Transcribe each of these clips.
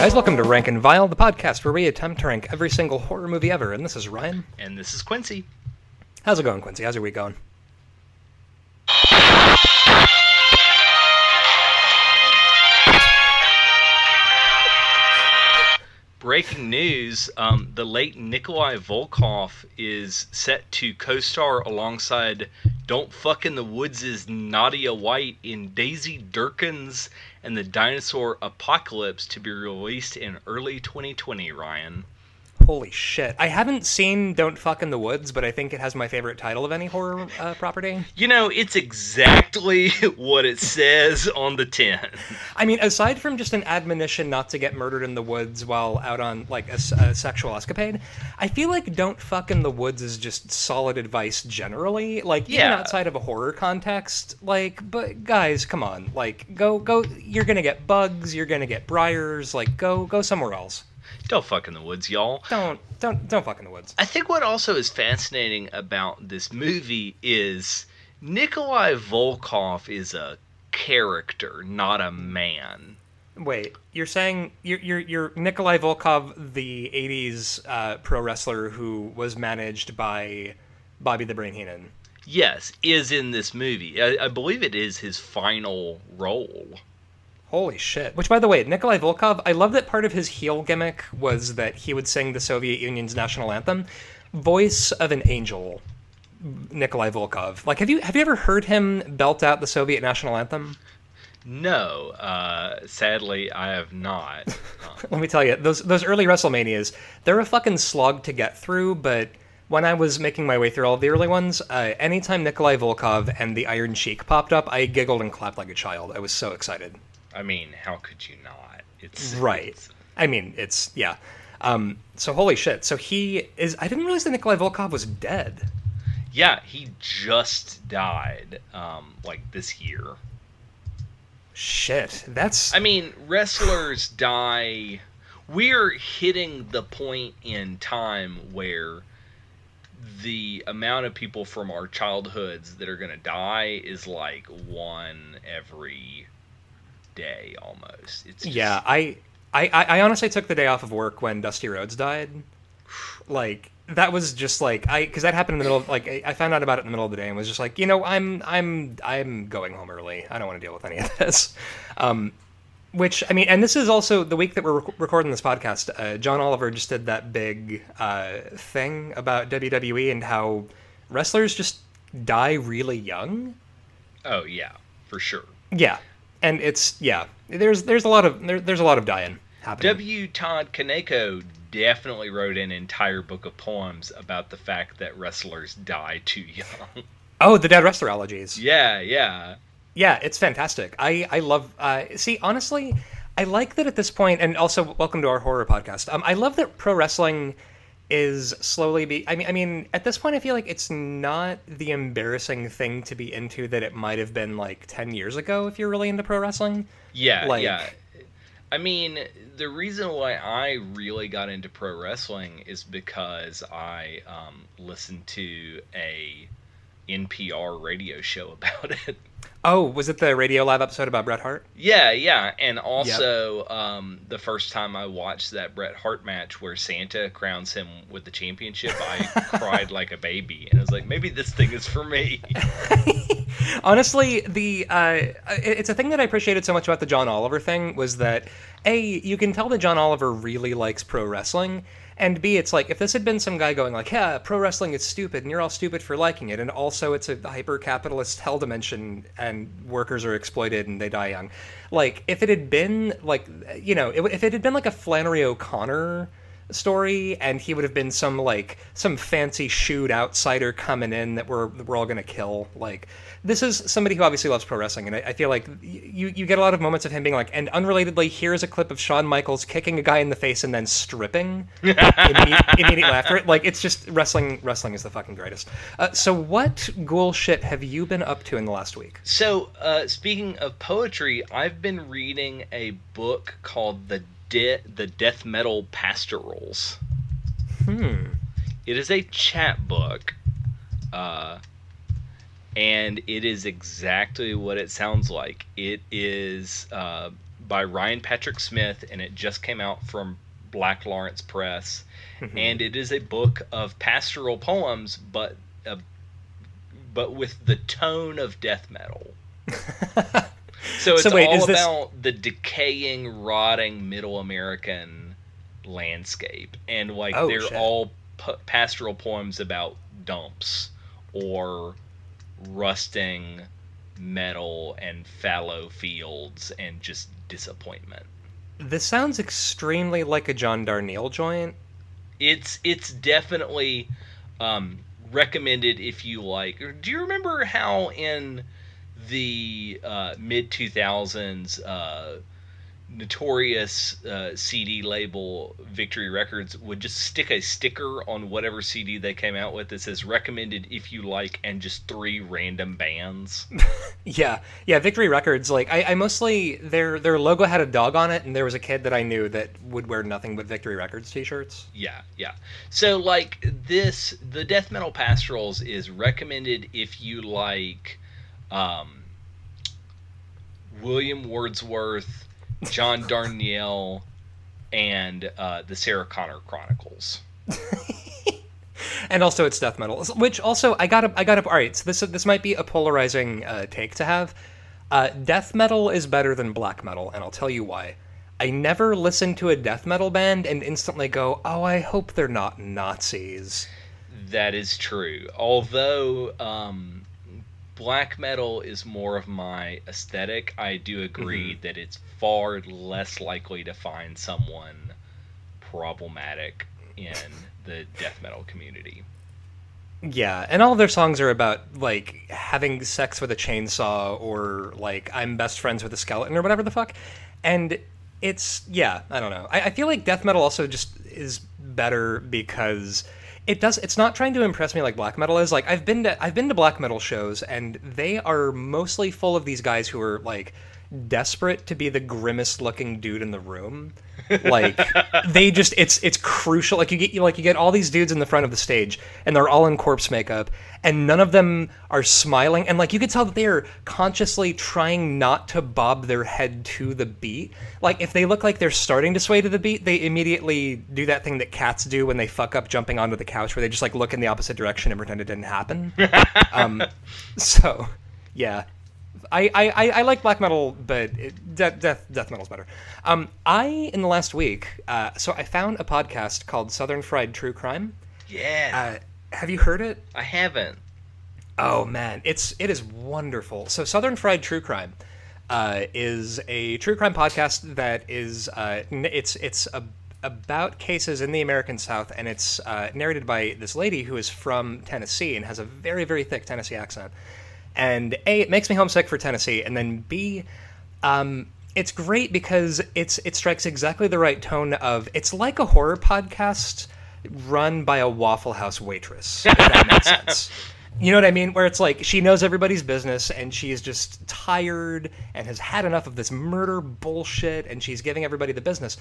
Guys, welcome to Rank and Vile, the podcast where we attempt to rank every single horror movie ever. And this is Ryan. And this is Quincy. How's it going, Quincy? How's your week going? Breaking news um, the late Nikolai Volkov is set to co star alongside Don't Fuck in the Woods' Nadia White in Daisy Durkins and the Dinosaur Apocalypse to be released in early 2020, Ryan. Holy shit. I haven't seen Don't Fuck in the Woods, but I think it has my favorite title of any horror uh, property. You know, it's exactly what it says on the tin. I mean, aside from just an admonition not to get murdered in the woods while out on, like, a, a sexual escapade, I feel like Don't Fuck in the Woods is just solid advice generally. Like, even Yeah. outside of a horror context. Like, but guys, come on. Like, go, go. You're gonna get bugs, you're gonna get briars. Like, go, go somewhere else. Don't fuck in the woods, y'all. Don't, don't, don't fuck in the woods. I think what also is fascinating about this movie is Nikolai Volkov is a character, not a man. Wait, you're saying you're you're, you're Nikolai Volkov, the '80s uh, pro wrestler who was managed by Bobby the Brain Heenan. Yes, is in this movie. I, I believe it is his final role. Holy shit! Which, by the way, Nikolai Volkov, I love that part of his heel gimmick was that he would sing the Soviet Union's national anthem, voice of an angel. Nikolai Volkov. Like, have you have you ever heard him belt out the Soviet national anthem? No, uh, sadly, I have not. Let me tell you, those those early WrestleManias, they're a fucking slog to get through. But when I was making my way through all of the early ones, uh, anytime Nikolai Volkov and the Iron Sheik popped up, I giggled and clapped like a child. I was so excited. I mean, how could you not? It's Right. it's- I mean, it's yeah. Um, so holy shit. So he is. I didn't realize that Nikolai Volkov was dead. yeah, he just died, um, like this year. Shit. That's. I mean, wrestlers die. We're hitting the point in time where the amount of people from our childhoods that are going to die is like one every day almost. It's just, yeah. I, I. I honestly took the day off of work when Dusty Rhodes died. Like that was just like I because that happened in the middle of like I I found out about it in the middle of the day and was just like you know I'm I'm I'm going home early. I don't want to deal with any of this. Um, which I mean, and this is also the week that we're rec- recording this podcast. Uh, John Oliver just did that big uh, thing about WWE and how wrestlers just die really young. Oh yeah, for sure. Yeah, and it's yeah. There's there's a lot of there, there's a lot of dying happening. W. Todd Kaneko definitely wrote an entire book of poems about the fact that wrestlers die too young. oh, the dead wrestler elegies. yeah, yeah. Yeah, it's fantastic. I I love. Uh, see, honestly, I like that at this point, and also welcome to our horror podcast. Um, I love that pro wrestling is slowly be. I mean, I mean, at this point, I feel like it's not the embarrassing thing to be into that it might have been like ten years ago if you're really into pro wrestling. Yeah, Like- yeah. I mean, the reason why I really got into pro wrestling is because I um, listened to a NPR radio show about it. Oh, was it the Radiolab episode about Bret Hart? Yeah, yeah, and also um, the first time I watched that Bret Hart match where Santa crowns him with the championship, I cried like a baby, and I was like, maybe this thing is for me. Honestly, the uh, it's a thing that I appreciated so much about the John Oliver thing was that a you can tell that John Oliver really likes pro wrestling, and b it's like if this had been some guy going like, yeah, pro wrestling is stupid, and you're all stupid for liking it, and also it's a hyper capitalist hell dimension, and workers are exploited and they die young. Like if it had been like you know if it had been like a Flannery O'Connor story and he would have been some like some fancy shoot outsider coming in that we're we're all gonna kill. Like this is somebody who obviously loves pro wrestling and I, I feel like you you get a lot of moments of him being like and unrelatedly here's a clip of Shawn Michaels kicking a guy in the face and then stripping imme- immediately after it. Like it's just wrestling wrestling is the fucking greatest. Uh, so what ghoul shit have you been up to in the last week? So, uh, speaking of poetry, I've been reading a book called the De- the Death Metal Pastorals. hmm It is a chapbook, uh, and it is exactly what it sounds like. It is uh, by Ryan Patrick Smith, and it just came out from Black Lawrence Press. Mm-hmm. And it is a book of pastoral poems, but uh, but with the tone of death metal. So it's So wait, all is this- about the decaying, rotting Middle American landscape, and like Oh, they're shit. all p- pastoral poems about dumps or rusting metal and fallow fields and just disappointment. this sounds extremely like a John Darnielle joint. It's it's definitely um, recommended if you like. Do you remember how in the uh, mid two thousands uh, notorious uh, CD label Victory Records would just stick a sticker on whatever CD they came out with that says recommended if you like and just three random bands. Yeah, yeah. Victory Records, like I, I mostly their their logo had a dog on it, and there was a kid that I knew that would wear nothing but Victory Records t-shirts. Yeah, yeah. So like this, the death metal pastorals is recommended if you like um, William Wordsworth, John Darnielle, and uh, the Sarah Connor Chronicles. and also it's death metal which also i gotta i gotta all right so this this might be a polarizing uh, take to have uh, death metal is better than black metal and i'll tell you why i never listen to a death metal band and instantly go oh i hope they're not nazis That is true. Although um, black metal is more of my aesthetic, I do agree mm-hmm. that it's far less likely to find someone problematic in the death metal community. yeah and all their songs are about like having sex with a chainsaw or like i'm best friends with a skeleton or whatever the fuck. And it's yeah i don't know. I, I feel like death metal also just is better because it does it's not trying to impress me like black metal is. Like i've been to i've been to black metal shows and they are mostly full of these guys who are like desperate to be the grimmest looking dude in the room like they just it's it's crucial. Like you get you like you get all these dudes in the front of the stage and they're all in corpse makeup and none of them are smiling. And like you could tell that they're consciously trying not to bob their head to the beat. Like if they look like they're starting to sway to the beat they immediately do that thing that cats do when they fuck up jumping onto the couch where they just like look in the opposite direction and pretend it didn't happen. Um so yeah I, I, I- like black metal, but it, death, death death metal's better. Um, I in the last week, uh, so I found a podcast called Southern Fried True Crime. Yeah, Uh, have you heard it? I haven't. Oh man, it's it is wonderful. So Southern Fried True Crime uh, is a true crime podcast that is uh, it's it's a, about cases in the American South, and it's uh, narrated by this lady who is from Tennessee and has a very very thick Tennessee accent. And a it makes me homesick for Tennessee, and then b um, it's great because it's it strikes exactly the right tone of it's like a horror podcast run by a Waffle House waitress. If that makes sense. You know what I mean? Where it's like she knows everybody's business and she's just tired and has had enough of this murder bullshit and she's giving everybody the business.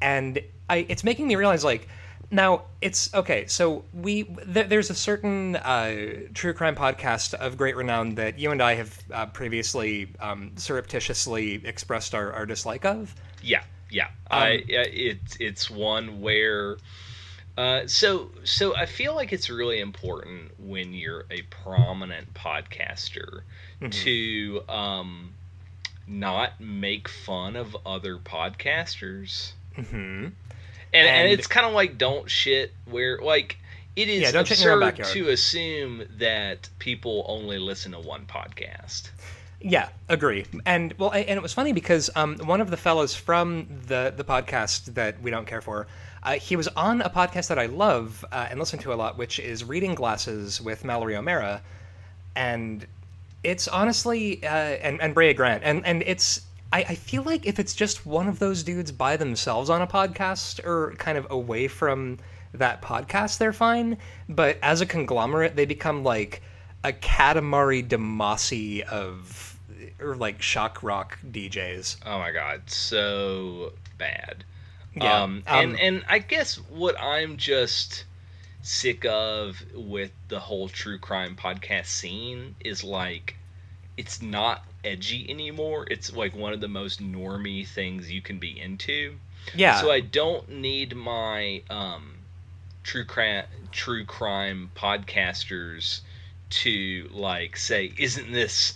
And I, it's making me realize like now it's okay. So we th- there's a certain uh, true crime podcast of great renown that you and I have uh, previously um, surreptitiously expressed our, our dislike of. Yeah, yeah. Um, I yeah, it's it's one where uh, so so I feel like it's really important when you're a prominent podcaster Mm-hmm. to um, not make fun of other podcasters. hmm And, and, And- it's kind of like don't shit where like it is Yeah, don't shit in your own absurd to assume that people only listen to one podcast. Yeah, agree. And well, and it was funny because um, one of the fellows from the the podcast that we don't care for, uh, he was on a podcast that I love uh, and listen to a lot, which is Reading Glasses with Mallory O'Meara, and it's honestly uh, and and Brea Grant, and and it's. I, I feel like if it's just one of those dudes by themselves on a podcast or kind of away from that podcast, they're fine. But as a conglomerate, they become like a Katamari Damacy of or like shock rock DJs. Oh my god, so bad. Yeah, Um, um, and and I guess what I'm just sick of with the whole true crime podcast scene is like it's not edgy anymore. It's like one of the most normy things you can be into. Yeah. So I don't need my um, true crime true crime podcasters to like say, "Isn't this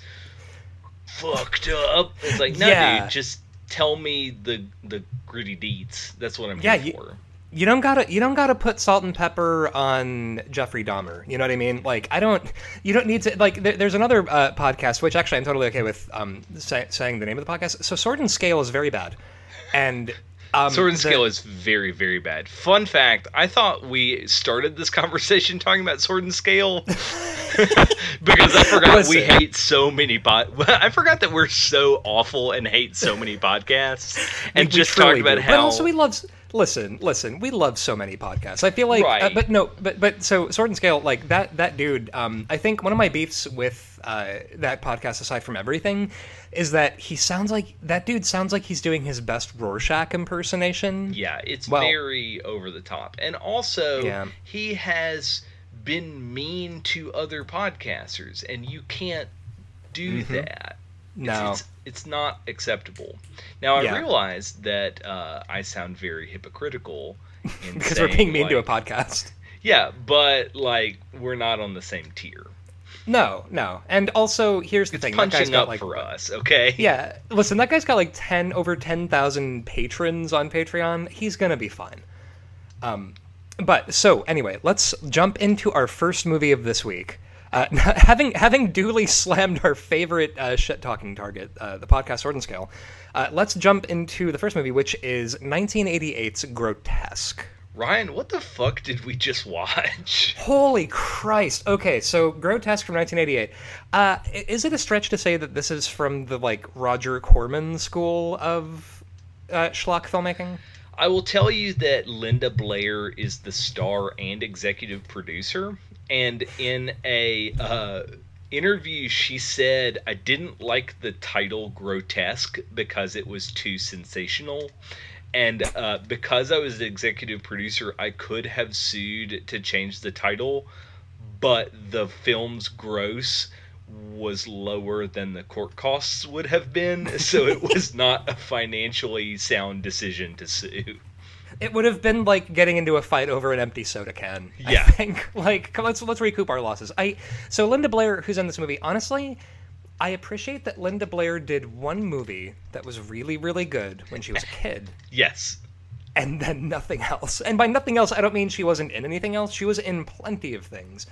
fucked up?" It's like, no, Yeah. dude, just tell me the the gritty deeds. That's what I'm Yeah, here you- for. You don't gotta you don't gotta put salt and pepper on Jeffrey Dahmer. You know what I mean? Like I don't you don't need to like. There, there's another uh, podcast which actually I'm totally okay with um say, saying the name of the podcast. So Sword and Scale is very bad, and um, Sword and the- Scale is very, very bad. Fun fact: I thought we started this conversation talking about Sword and Scale because I forgot we hate so many pod. I forgot that we're so awful and hate so many podcasts, and we just truly talked about do. how. But also, we love. Listen, listen. We love so many podcasts. I feel like, uh, but no, but but so Sword and Scale, like that that dude. Um, I think one of my beefs with uh, that podcast, aside from everything, is that he sounds like that dude sounds like he's doing his best Rorschach impersonation. Yeah, it's Well- very over the top. And also, Yeah. he has been mean to other podcasters, and you can't do that. No. It's, it's, it's not acceptable. Now, I Yeah. realize that uh, I sound very hypocritical. In because we're being mean to a podcast. Yeah, but, like, we're not on the same tier. No, no. And also, here's the It's thing. That guy's got like for us, okay? Yeah, listen, that guy's got like ten over ten thousand patrons on Patreon. He's gonna be fine. Um, but so anyway, let's jump into our first movie of this week. Uh, having having duly slammed our favorite uh, shit talking target, uh, the podcast Sword and Scale, uh, let's jump into the first movie, which is 1988's Grotesque. Ryan, what the fuck did we just watch? Holy Christ! Okay, so Grotesque from 1988. Uh, is it a stretch to say that this is from the like Roger Corman school of uh, schlock filmmaking? I will tell you that Linda Blair is the star and executive producer, and in a uh, interview, she said, "I didn't like the title grotesque because it was too sensational." And uh, because I was the executive producer, I could have sued to change the title, but the film's gross was lower than the court costs would have been, so it was not a financially sound decision to sue. It would have been like getting into a fight over an empty soda can. Yeah. I think like come- let's let's recoup our losses. I so Linda Blair, who's in this movie, honestly. I appreciate that Linda Blair did one movie that was really, really good when she was a kid. Yes. and then nothing else. And by nothing else, I don't mean she wasn't in anything else. She was in plenty of things.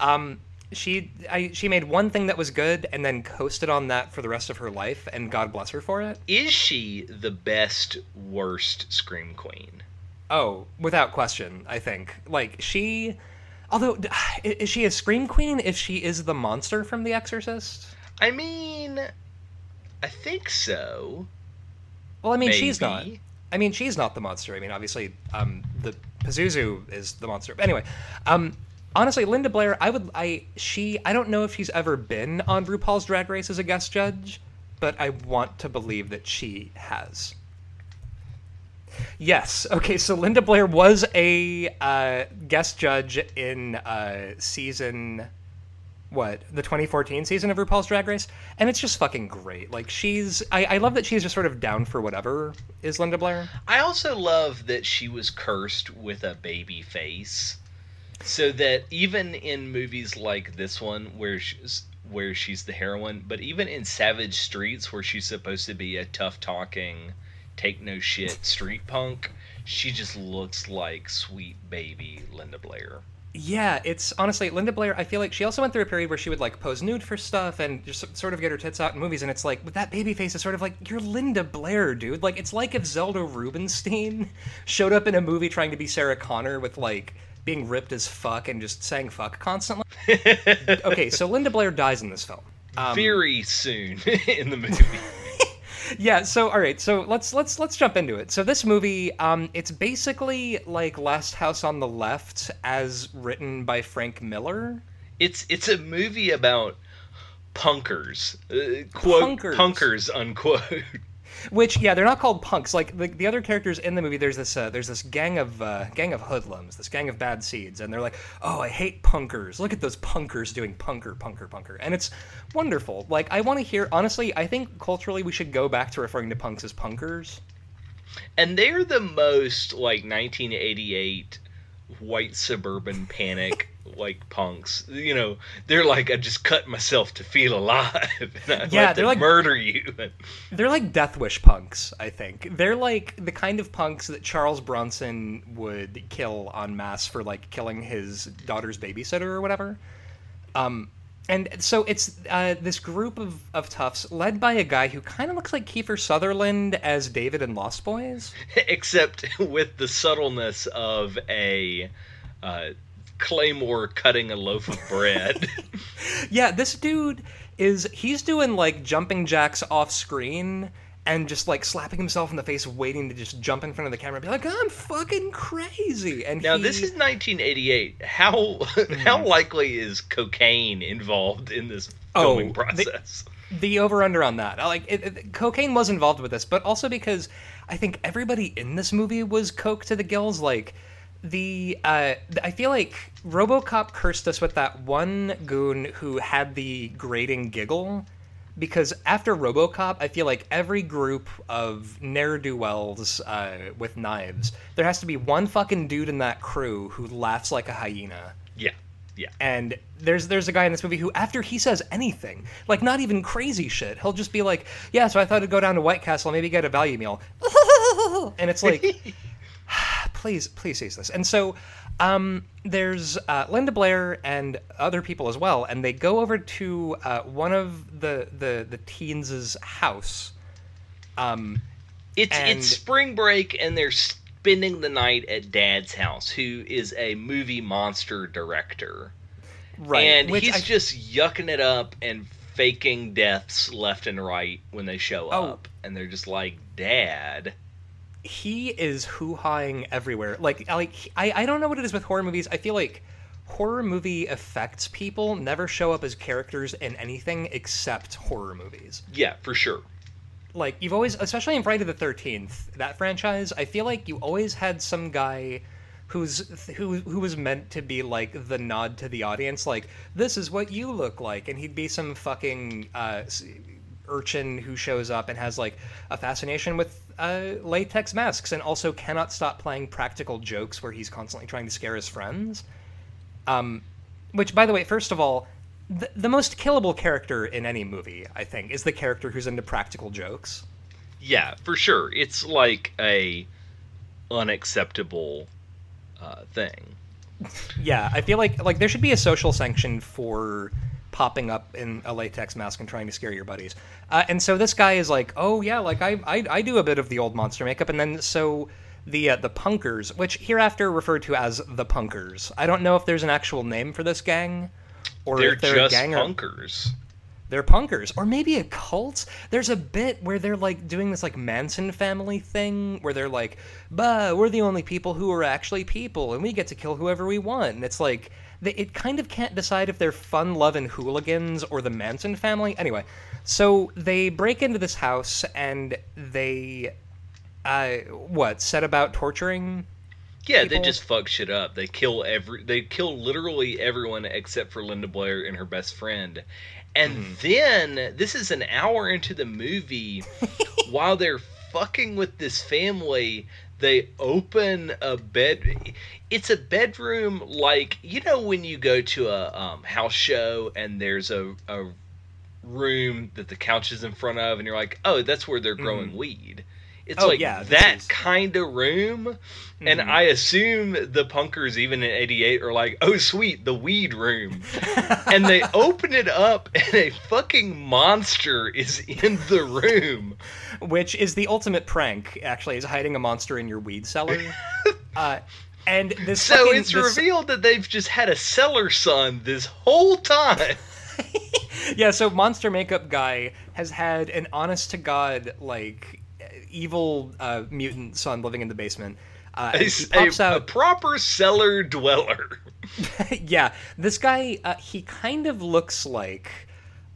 Um, she I, she made one thing that was good, and then coasted on that for the rest of her life. And God bless her for it. Is she the best worst scream queen? Oh, without question, I think. Like she, although is she a scream queen if she is the monster from The Exorcist? I mean, I think so. Well, I mean, she's not. I mean, she's not the monster. I mean, obviously, um, the Pazuzu is the monster. But anyway, um, honestly, Linda Blair, I would, I, she, I don't know if she's ever been on RuPaul's Drag Race as a guest judge, but I want to believe that she has. Yes. Okay. So Linda Blair was a uh, guest judge in uh, season what the 2014 season of RuPaul's Drag Race, and it's just fucking great. Like she's, I, I love that she's just sort of down for whatever. Is Linda Blair? I also love that she was cursed with a baby face, so that even in movies like this one, where she's where she's the heroine, but even in Savage Streets, where she's supposed to be a tough talking, take no shit street punk, she just looks like sweet baby Linda Blair. Yeah, it's honestly Linda Blair. I feel like she also went through a period where she would like pose nude for stuff and just sort of get her tits out in movies, and it's like with that baby face, it's sort of like you're Linda Blair, dude. Like it's like if Zelda Rubinstein showed up in a movie trying to be Sarah Connor with like being ripped as fuck and just saying fuck constantly. okay, so Linda Blair dies in this film. Um, Very soon in the movie. Yeah so all right so let's let's let's jump into it so this movie um it's basically like last house on the left as written by frank miller It's it's a movie about punkers, uh, quote Punkers. punkers unquote. Which yeah, they're not called punks. Like the, the other characters in the movie, there's this uh, there's this gang of uh, gang of hoodlums, this gang of bad seeds, and they're like, oh, I hate punkers. Look at those punkers doing punker, punker, punker, and it's wonderful. Like I want to hear. Honestly, I think culturally we should go back to referring to punks as punkers. And they're the most like 1988 white suburban panic like punks. You know, they're like I just cut myself to feel alive. And I Yeah, they're like- murder you. They're like Death Wish punks, I think. They're like the kind of punks that Charles Bronson would kill en masse for like killing his daughter's babysitter or whatever. Um, and so it's uh, this group of, of toughs led by a guy who kind of looks like Kiefer Sutherland as David in Lost Boys. Except with the subtleness of a uh, claymore cutting a loaf of bread. Yeah, this dude is he's doing like jumping jacks off screen and just like slapping himself in the face, waiting to just jump in front of the camera and be like, "I'm fucking crazy." And now he, this is 1988. How how likely is cocaine involved in this Oh, filming the- process? the over under on that. Like it, it- cocaine was involved with this, but also because I think everybody in this movie was coke to the gills. Like the uh, I feel like RoboCop cursed us with that one goon who had the grating giggle. Because after RoboCop, I feel like every group of ne'er do wells uh, with knives, there has to be one fucking dude in that crew who laughs like a hyena. Yeah, yeah. And there's there's a guy in this movie who, after he says anything, like not even crazy shit, he'll just be like, "Yeah, so I thought I'd go down to White Castle, maybe get a value meal," and it's like, please, please cease this. And so, um, there's uh, Linda Blair and other people as well, and they go over to uh, one of the the the teens' house. Um, It's And- it's spring break and they're spending the night at Dad's house, who is a movie monster director. right, and which he's I- just yucking it up and faking deaths left and right when they show Oh. up, and they're just like, "Dad." He is hoo-hawing everywhere. Like, like I, I don't know what it is with horror movies. I feel like horror movie effects people never show up as characters in anything except horror movies. Yeah, for sure. Like you've always, especially in Friday the Thirteenth, that franchise, I feel like you always had some guy who's who who was meant to be like the nod to the audience, like this is what you look like, and he'd be some fucking uh, urchin who shows up and has like a fascination with uh, latex masks, and also cannot stop playing practical jokes where he's constantly trying to scare his friends. Um, which, by the way, first of all, the, the most killable character in any movie, I think, is the character who's into practical jokes. Yeah, for sure. It's like a unacceptable uh, thing. Yeah, I feel like like there should be a social sanction for popping up in a latex mask and trying to scare your buddies. Uh, and so this guy is like, oh yeah, like I, I I do a bit of the old monster makeup, and then so the uh, the punkers, which hereafter referred to as the punkers. I don't know if there's an actual name for this gang, or They're if they're just a gang or punkers. they're punkers or maybe a cult there's a bit where they're like doing this like manson family thing where they're like bah we're the only people who are actually people and we get to kill whoever we want and it's like they, it kind of can't decide if they're fun loving hooligans or the manson family anyway so they break into this house and they uh what set about torturing Yeah, they just fuck shit up. They kill every. They kill literally everyone except for Linda Blair and her best friend. And Mm-hmm. then this is an hour into the movie, while they're fucking with this family, they open a bed. It's a bedroom like you know when you go to a um, house show and there's a, a room that the couch is in front of, and you're like, oh, that's where they're growing weed. It's Oh, like yeah, that is- kind of room. And Mhm. I assume the punkers, even in 88, are like, oh, sweet, the weed room. and they open it up, and a fucking monster is in the room. which is the ultimate prank actually is hiding a monster in your weed cellar uh and this So fucking- it's this- revealed that they've just had a cellar son this whole time. yeah so monster makeup guy has had an honest to god like evil uh, mutant son living in the basement uh, A, pops a- a proper cellar dweller. yeah this guy uh, he kind of looks like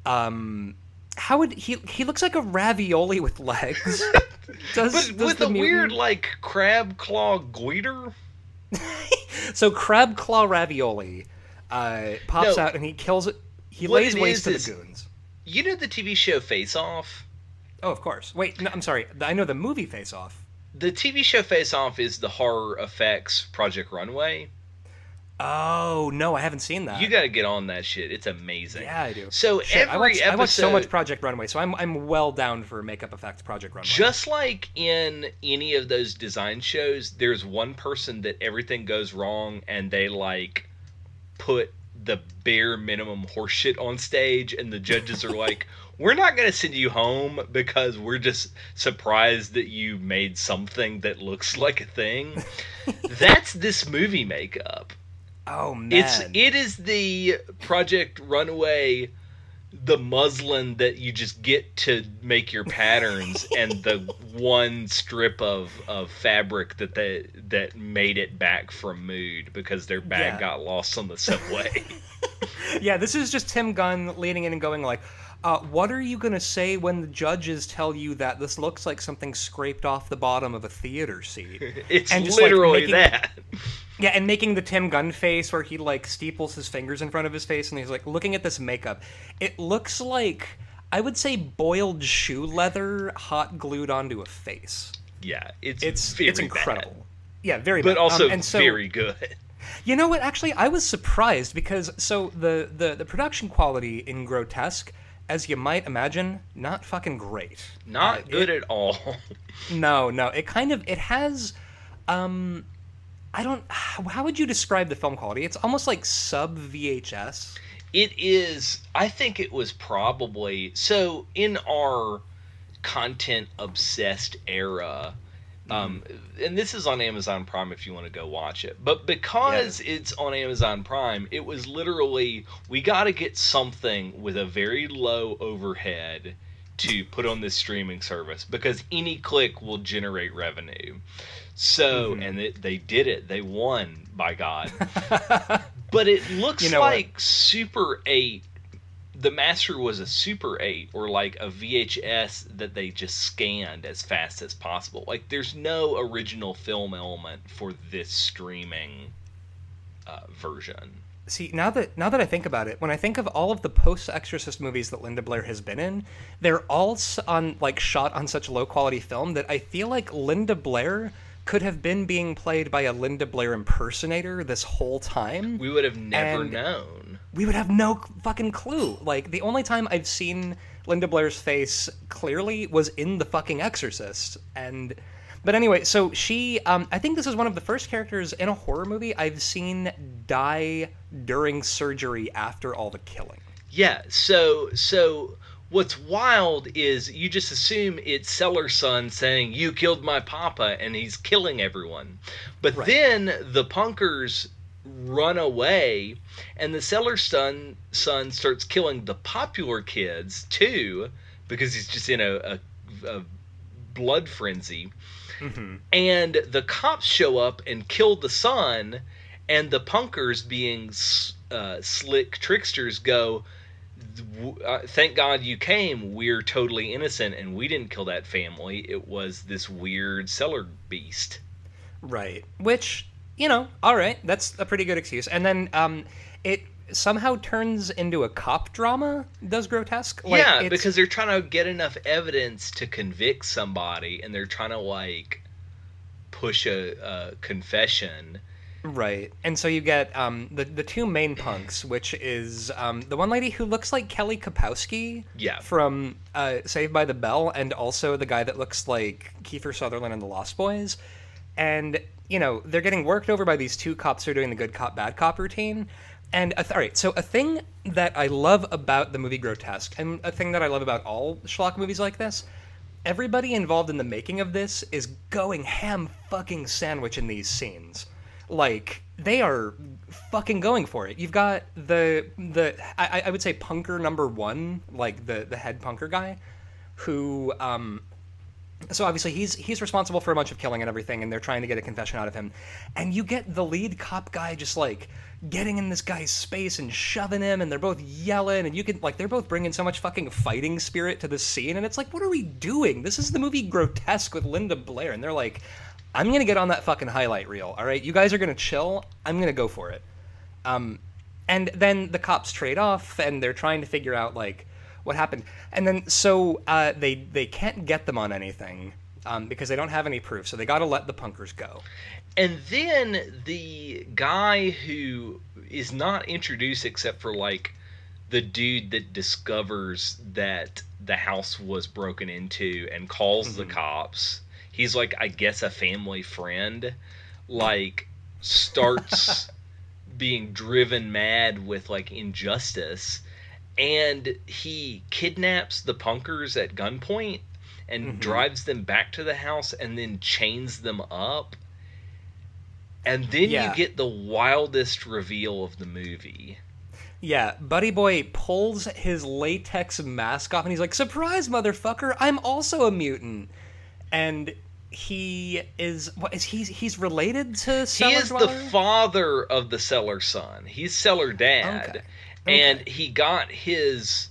um how would he? He looks like a ravioli with legs. Does, But does with the a mutant- weird like crab claw goiter. So crab claw ravioli uh, pops No. out and he kills it. He lays it waste is to the is- goons. You know the TV show Face Off? Oh, of course. Wait, no, I'm sorry. I know the movie Face Off. The TV show Face Off is the horror effects Project Runway. Oh no, I haven't seen that. You got to get on that shit. It's amazing. yeah, I do. So Shit, every I watch, episode, I watch so much Project Runway, so I'm I'm well down for makeup effects Project Runway. just like in any of those design shows, there's one person that everything goes wrong, and they like put the bare minimum horseshit on stage, and the judges are like, "We're not gonna send you home because we're just surprised that you made something that looks like a thing." That's this movie makeup. Oh man, It's it is the Project Runway, the muslin that you just get to make your patterns, and the one strip of, of fabric that they that made it back from Mood because their bag Yeah. got lost on the subway. yeah. This is just Tim Gunn leaning in and going like, uh, "What are you gonna say when the judges tell you that this looks like something scraped off the bottom of a theater seat?" it's And just, like, literally making- that. Yeah, and making the Tim Gunn face where he like steeples his fingers in front of his face and he's like looking at this makeup. It looks like I would say boiled shoe leather hot glued onto a face. Yeah, it's It's it's incredible. bad. Yeah, very but bad. also Um, and so, very good. You know what? Actually, I was surprised because so the the the production quality in Grotesque, as you might imagine, not fucking great. Not Uh, good it- at all. No, no. It kind of it has um I don't how would you describe the film quality? It's almost like sub VHS. It is. I think it was probably so in our content obsessed era. Um, and this is on Amazon Prime if you want to go watch it. But because it's on Amazon Prime, it was literally we got to get something with a very low overhead to put on this streaming service because any click will generate revenue. So, Mhm. and it, they did it. They won, by God. but it looks You know what? like Super 8. The Master was a Super 8 or like a VHS that they just scanned as fast as possible. Like, there's no original film element for this streaming uh, version. See, now that now that I think about it, when I think of all of the post-Exorcist movies that Linda Blair has been in, they're all on like shot on such low quality film that I feel like Linda Blair could have been being played by a Linda Blair impersonator this whole time. We would have never known. we would have no fucking clue. Like the only time I've seen Linda Blair's face clearly was in the fucking Exorcist. And but anyway, so she um I think this is one of the first characters in a horror movie I've seen die during surgery after all the killing. Yeah, so so what's wild is you just assume it's Cellar's son saying you killed my papa and he's killing everyone. But Right. then the punkers run away and the Cellar's son son starts killing the popular kids too because he's just in a, a, a blood frenzy Mm-hmm. and the cops show up and kill the son and the punkers being s- uh, slick tricksters go "W- uh, thank god you came we're totally innocent and we didn't kill that family it was this weird cellar beast Right. Which, you know, all right, that's a pretty good excuse. And then um it somehow turns into a cop drama, does grotesque? Like, yeah it's- because they're trying to get enough evidence to convict somebody and they're trying to like push a, a confession Right. And so you get um, the the two main punks, which is um, the one lady who looks like Kelly Kapowski Yeah. from uh, Saved by the Bell, and also the guy that looks like Kiefer Sutherland in The Lost Boys. And you know they're getting worked over by these two cops who are doing the good cop bad cop routine. And a th- all right, so a thing that I love about the movie Grotesque, and a thing that I love about all schlock movies like this, everybody involved in the making of this is going ham fucking sandwich in these scenes. Like they are fucking going for it. You've got the the I, I would say punker number one, like the the head punker guy, who um so obviously he's he's responsible for a bunch of killing and everything and they're trying to get a confession out of him and you get the lead cop guy just like getting in this guy's space and shoving him and they're both yelling and you can like they're both bringing so much fucking fighting spirit to the scene and it's like what are we doing this is the movie grotesque with linda blair and they're like i'm gonna get on that fucking highlight reel all right? You guys are gonna chill. I'm gonna go for it. Um and then the cops trade off and they're trying to figure out like what happened. And then so uh, they they can't get them on anything um, because they don't have any proof so they got to let the punkers go. And then the guy who is not introduced except for like the dude that discovers that the house was broken into and calls the cops. He's like I guess a family friend like starts being driven mad with like injustice and he kidnaps the punkers at gunpoint and mm-hmm. drives them back to the house and then chains them up and then Yeah. you get the wildest reveal of the movie Yeah, Buddy Boy pulls his latex mask off and he's like, "Surprise, motherfucker! I'm also a mutant." And he is what is he? He's related to he Cellar is the father of the cellar son he's cellar dad Okay. and he got his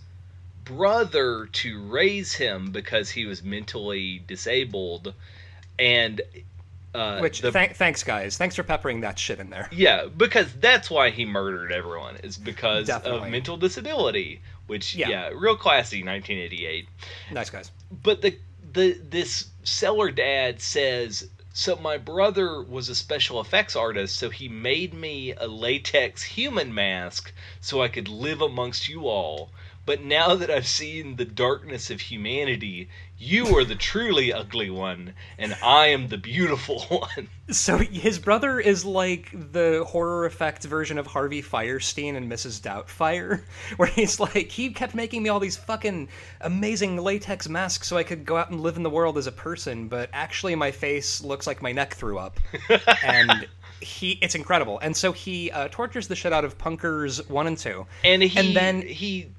brother to raise him because he was mentally disabled and uh, Which the thank, thanks, guys. Thanks for peppering that shit in there. Yeah, because that's why he murdered everyone. Is because Definitely. of mental disability. Which Yeah. yeah. real classy, 1988. Nice guys. But the the this cellar dad says. So my brother was a special effects artist, so he made me a latex human mask so I could live amongst you all. But now that I've seen the darkness of humanity, you are the truly ugly one, and I am the beautiful one. So his brother is like the horror effects version of Harvey Fierstein and Mrs. Doubtfire, where he's like, he kept making me all these fucking amazing latex masks so I could go out and live in the world as a person, but actually my face looks like my neck threw up. and he, it's incredible. And so he uh, tortures the shit out of Punkers 1 and 2. and he And then- he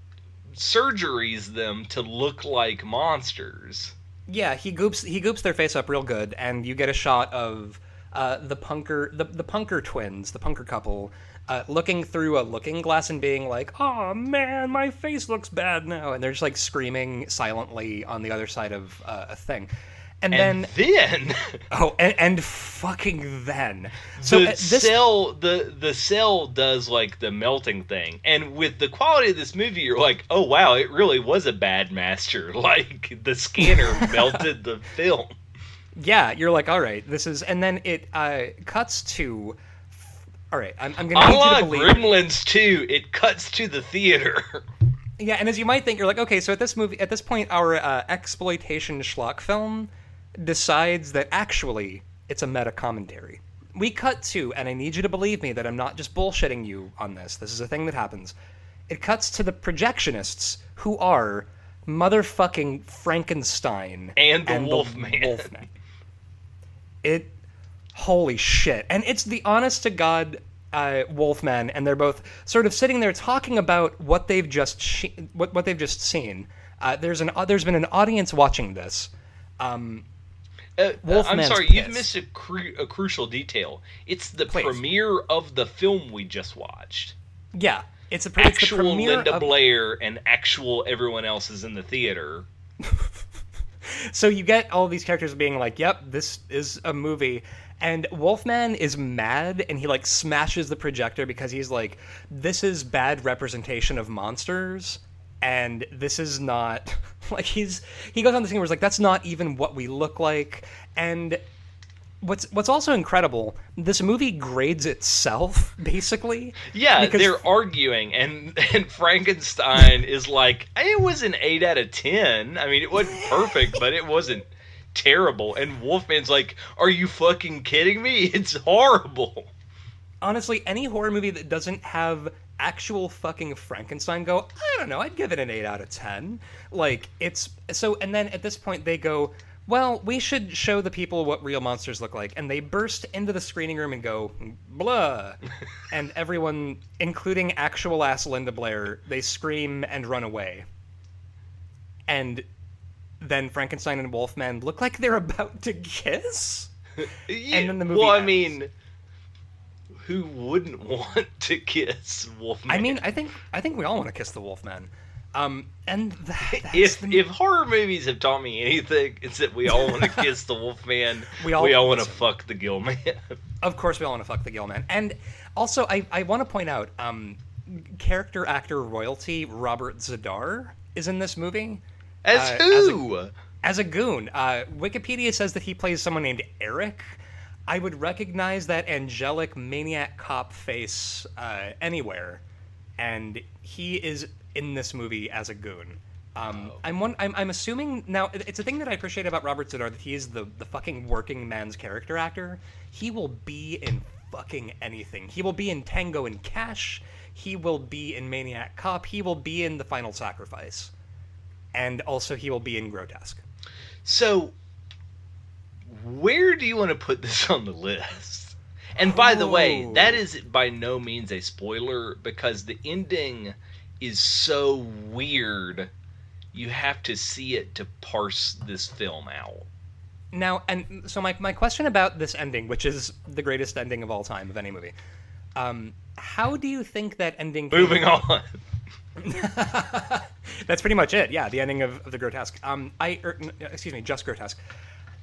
surgeries them to look like monsters. Yeah, he goops he goops their face up real good, and you get a shot of uh, the punker the, the punker twins, the punker couple, uh, looking through a looking glass and being like, "Oh man, my face looks bad now," and they're just like screaming silently on the other side of uh, a thing, and, And then then oh, and, and fucking then, so the uh, this cell the the cell does like the melting thing. And with the quality of this movie, you're like, oh wow, it really was a bad master. Like the scanner melted the film. yeah, you're like, all right, this is, and then it uh, cuts to. All right, I'm, I'm gonna need you to believe. Gremlins 2, it cuts to the theater. Yeah, and as you might think, you're like, okay, so at this movie, at this point, our uh, exploitation schlock film decides that actually it's a meta commentary. We cut to, and I need you to believe me that I'm not just bullshitting you on this. This is a thing that happens. It cuts to the projectionists who are motherfucking Frankenstein And the Wolfman. Wolfman. It, holy shit, and it's the honest to god uh, Wolfman, and they're both sort of sitting there talking about what they've just she- what what they've just seen. Uh, there's an uh, there's been an audience watching this. Um, Uh, uh, I'm sorry, you've missed a, cru- a crucial detail. It's the Please. premiere of the film we just watched. yeah, it's a pre- it's the Actual premiere Linda of- Blair and actual everyone else is in the theater. so you get all these characters being like, "Yep, this is a movie." And Wolfman is mad and he like smashes the projector because he's like, "This is bad representation of monsters." And this is not like he's he goes on this thing where he's like, "That's not even what we look like." And what's what's also incredible, this movie grades itself basically. Yeah, Because- they're arguing, and and Frankenstein is like, it was an eight out of ten. I mean, it wasn't perfect, but it wasn't terrible. And Wolfman's like, are you fucking kidding me? It's horrible. Honestly, any horror movie that doesn't have actual fucking Frankenstein go, I don't know, I'd give it an 8 out of 10. Like, it's so, and then at this point they go, well, we should show the people what real monsters look like. And they burst into the screening room and go, blah. and everyone, including actual ass Linda Blair, they scream and run away. And then Frankenstein and Wolfman look like they're about to kiss. Yeah, And then the movie well, I mean, who wouldn't want to kiss Wolfman? I mean, I think I think we all want to kiss the Wolfman. Um, and that, if the, if horror movies have taught me anything, it's that we all want to kiss the Wolfman. We we all- all, want to fuck the Gill Man. of course we all want to fuck the Gill Man. And also, I I want to point out, um, character actor royalty Robert Z'Dar is in this movie. As Uh, as a- who? as a goon. Uh, Wikipedia says that he plays someone named Eric. I would recognize that angelic maniac cop face uh, anywhere, and he is in this movie as a goon. Um, Oh. I'm, one, I'm I'm assuming now it's a thing that I appreciate about Robert Z'Dar that he is the the fucking working man's character actor. He will be in fucking anything. He will be in Tango and Cash. He will be in Maniac Cop. He will be in The Final Sacrifice, and also he will be in Grotesque. So, where do you want to put this on the list? And by the way, that is by no means a spoiler because the ending is so weird. You have to see it to parse this film out. Now, and so my, my question about this ending, which is the greatest ending of all time of any movie, um, how do you think that ending? Moving about? on. That's pretty much it. Yeah, the ending of, of the grotesque. Um, I er, excuse me, just grotesque.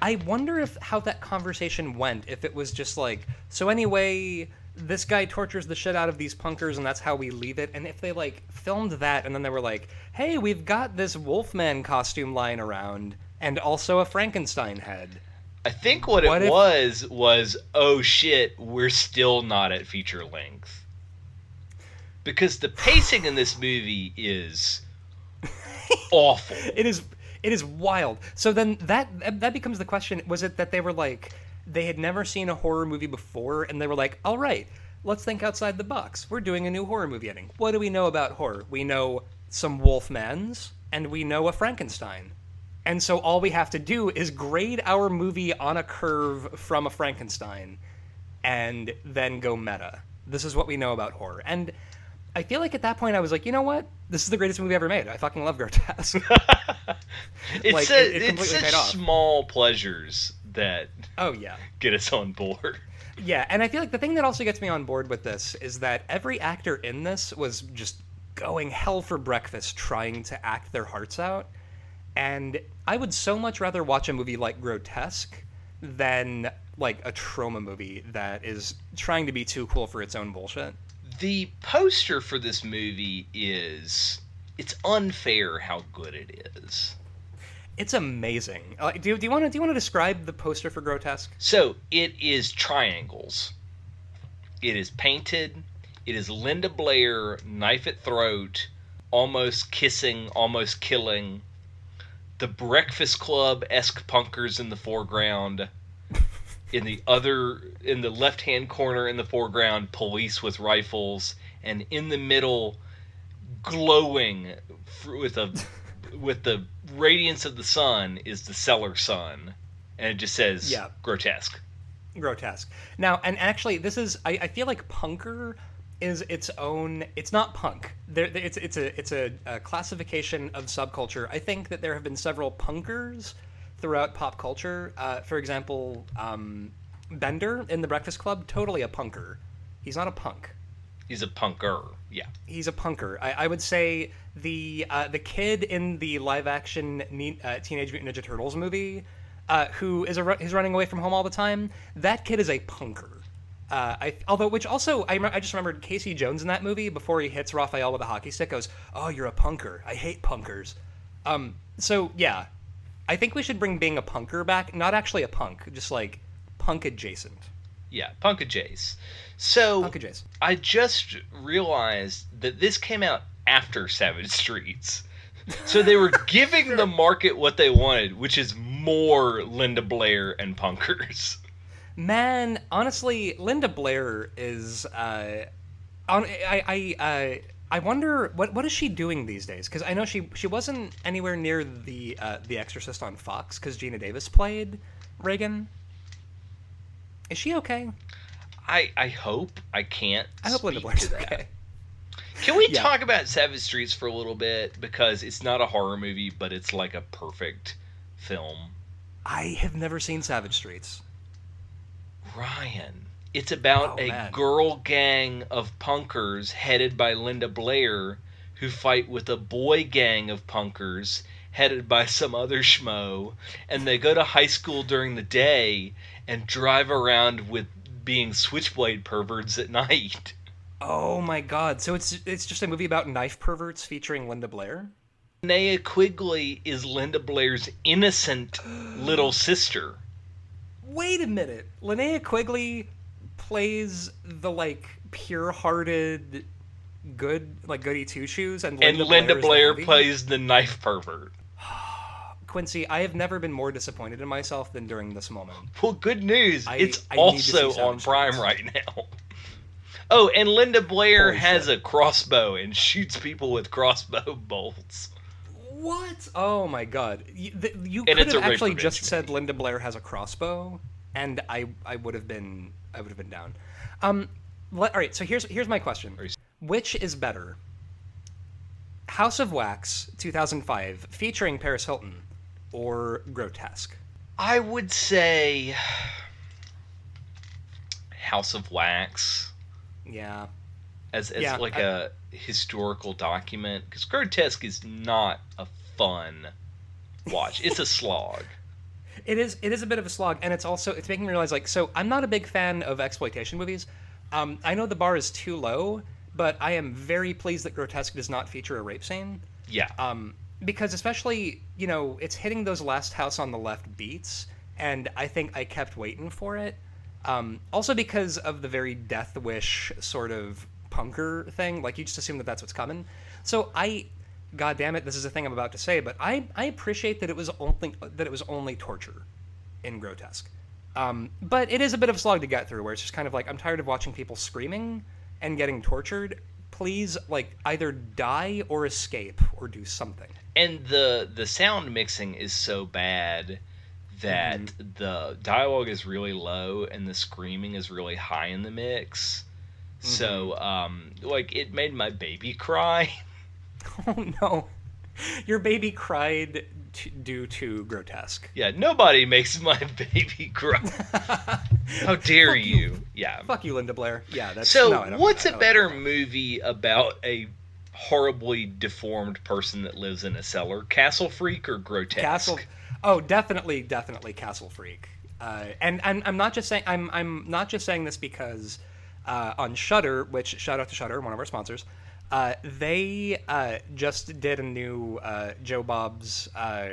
I wonder if how that conversation went. If it was just like, so anyway, this guy tortures the shit out of these punkers, and that's how we leave it. And if they like filmed that, and then they were like, hey, we've got this Wolfman costume lying around, and also a Frankenstein head. I think what, What it if- was was oh shit, we're still not at feature length. Because the pacing in this movie is awful. it is it is wild. So then that that becomes the question was it that they were like they had never seen a horror movie before and they were like all right let's think outside the box. We're doing a new horror movie ending. What do we know about horror? We know some wolfmans and we know a frankenstein. And so all we have to do is grade our movie on a curve from a frankenstein and then go meta. This is what we know about horror. And I feel like at that point I was like, you know what? This is the greatest movie ever made. I fucking love Grotesque. It's Like, a, it- it it's completely such small pleasures that oh yeah. get us on board. Yeah, and I feel like the thing that also gets me on board with this is that every actor in this was just going hell for breakfast trying to act their hearts out. And I would so much rather watch a movie like Grotesque than like a trauma movie that is trying to be too cool for its own bullshit. The poster for this movie is it's unfair how good it is. It's amazing. Uh, do, do you want to do you want to describe the poster for Grotesque? So it is triangles. It is painted. It is Linda Blair, knife at throat, almost kissing, almost killing. The Breakfast Club esque punkers in the foreground. In the other, in the left hand corner in the foreground, police with rifles, and in the middle, glowing with a with the radiance of the sun is the cellar sun, and it just says Yeah. grotesque. grotesque. Now, and actually, this is I, I feel like punker is its own. It's not punk. There, it's it's a it's a, a classification of subculture. I think that there have been several punkers throughout pop culture. Uh, for example, um, Bender in the Breakfast Club, totally a punker. He's not a punk. He's a punker. Yeah. He's a punker. I, I would say the uh, the kid in the live action ne- uh, Teenage Mutant Ninja Turtles movie, uh, who is a ru- who's running away from home all the time. That kid is a punker. Uh, I, although, which also I, rem- I just remembered Casey Jones in that movie before he hits Raphael with a hockey stick goes, "Oh, you're a punker. I hate punkers." Um, so yeah, I think we should bring being a punker back. Not actually a punk, just like punk adjacent. Yeah, Punk adjacent. So Punk adjacent. I just realized that this came out after Savage Streets. So they were giving the market what they wanted, which is more Linda Blair and punkers. Man, honestly, Linda Blair is. Uh, on, I I uh, I wonder what what is she doing these days? Because I know she she wasn't anywhere near the uh, the Exorcist on Fox because Geena Davis played Regan. Is she okay? I I hope I can't. I hope Linda Blair's okay. Can we Yeah. talk about Savage Streets for a little bit because it's not a horror movie, but it's like a perfect film. I have never seen Savage Streets. Ryan. It's about Oh, a man. girl gang of punkers headed by Linda Blair who fight with a boy gang of punkers headed by some other schmo. And they go to high school during the day and drive around with being switchblade perverts at night. Oh my god! So it's it's just a movie about knife perverts featuring Linda Blair. Linnea Quigley is Linda Blair's innocent little sister. Wait a minute, Linnea Quigley plays the like pure-hearted, good like goody two shoes, and And Linda Linda Blair, the Blair plays the knife pervert. Quincy. I have never been more disappointed in myself than during this moment. Well, good news. I- it's I need to see also on Prime right now. Oh, and Linda Blair Holy has shit. a crossbow and shoots people with crossbow bolts. What? Oh my god! You, th- you could have actually just said Linda Blair has a crossbow, and I I would have been I would have been down. Um, let, all right. So here's here's my question: Which is better? House of Wax 2005 featuring Paris Hilton, or Grotesque? I would say House of Wax Yeah. as, as Yeah, like I- a historical document because Grotesque is not a fun watch. It's a slog. It is it is a bit of a slog, and it's also it's making me realize like so I'm not a big fan of exploitation movies. Um, I know the bar is too low, but I am very pleased that Grotesque does not feature a rape scene. Yeah. Um, because especially you know it's hitting those last house on the left beats, and I think I kept waiting for it. Um, also because of the very Death Wish sort of punker thing, like you just assume that that's what's coming. So I, God damn it, this is a thing I'm about to say, but I I appreciate that it was only that it was only torture in Grotesque. Um, but it is a bit of a slog to get through, where it's just kind of like I'm tired of watching people screaming and getting tortured. Please, like, either die or escape or do something. and the the sound mixing is so bad that the dialogue is really low and the screaming is really high in the mix. So um like it made my baby cry. Oh no, your baby cried t- due to grotesque. Yeah, nobody makes my baby cry. How dare Fuck you. you? Yeah. Fuck you, Linda Blair. Yeah, that's So, no, what's a better movie about a horribly deformed person that lives in a cellar? Castle Freak or Grotesque? Castle? Oh, definitely, definitely Castle Freak. Uh, and and I'm not just saying I'm I'm not just saying this because uh, on Shudder, which shout out to Shudder, one of our sponsors, uh, they uh, just did a new uh, Joe Bob's uh,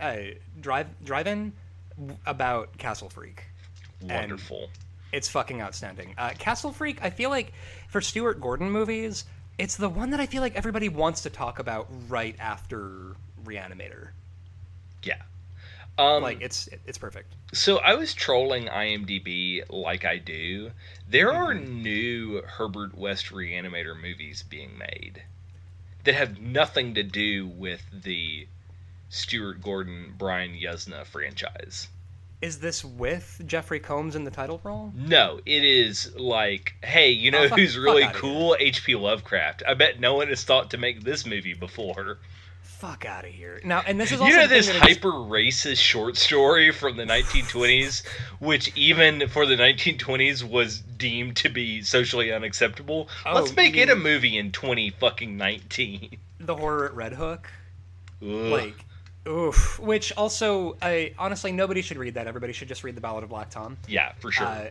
uh, drive drive-in about Castle Freak. Wonderful. It's fucking outstanding. Uh, Castle Freak, I feel like for Stuart Gordon movies, it's the one that I feel like everybody wants to talk about right after Reanimator. Yeah. Um, Like it's it's perfect. So I was trolling IMDb like I do. There are Mm-hmm. new Herbert West Reanimator movies being made that have nothing to do with the Stuart Gordon Brian Yuzna franchise. Is this with Jeffrey Combs in the title role? No, it is like, hey, you know Oh, fuck- who's really cool? H.P. Lovecraft. I bet no one has thought to make this movie before. Fuck out of here. Now, and this is also You know this hyper racist short story from the 1920s, which even for the 1920s was deemed to be socially unacceptable. Oh, Let's make it a movie in 20 fucking 19. the horror at Red Hook, Ugh. like, oof. Which also, I honestly nobody should read that. Everybody should just read the Ballad of Black Tom. yeah, for sure. Uh,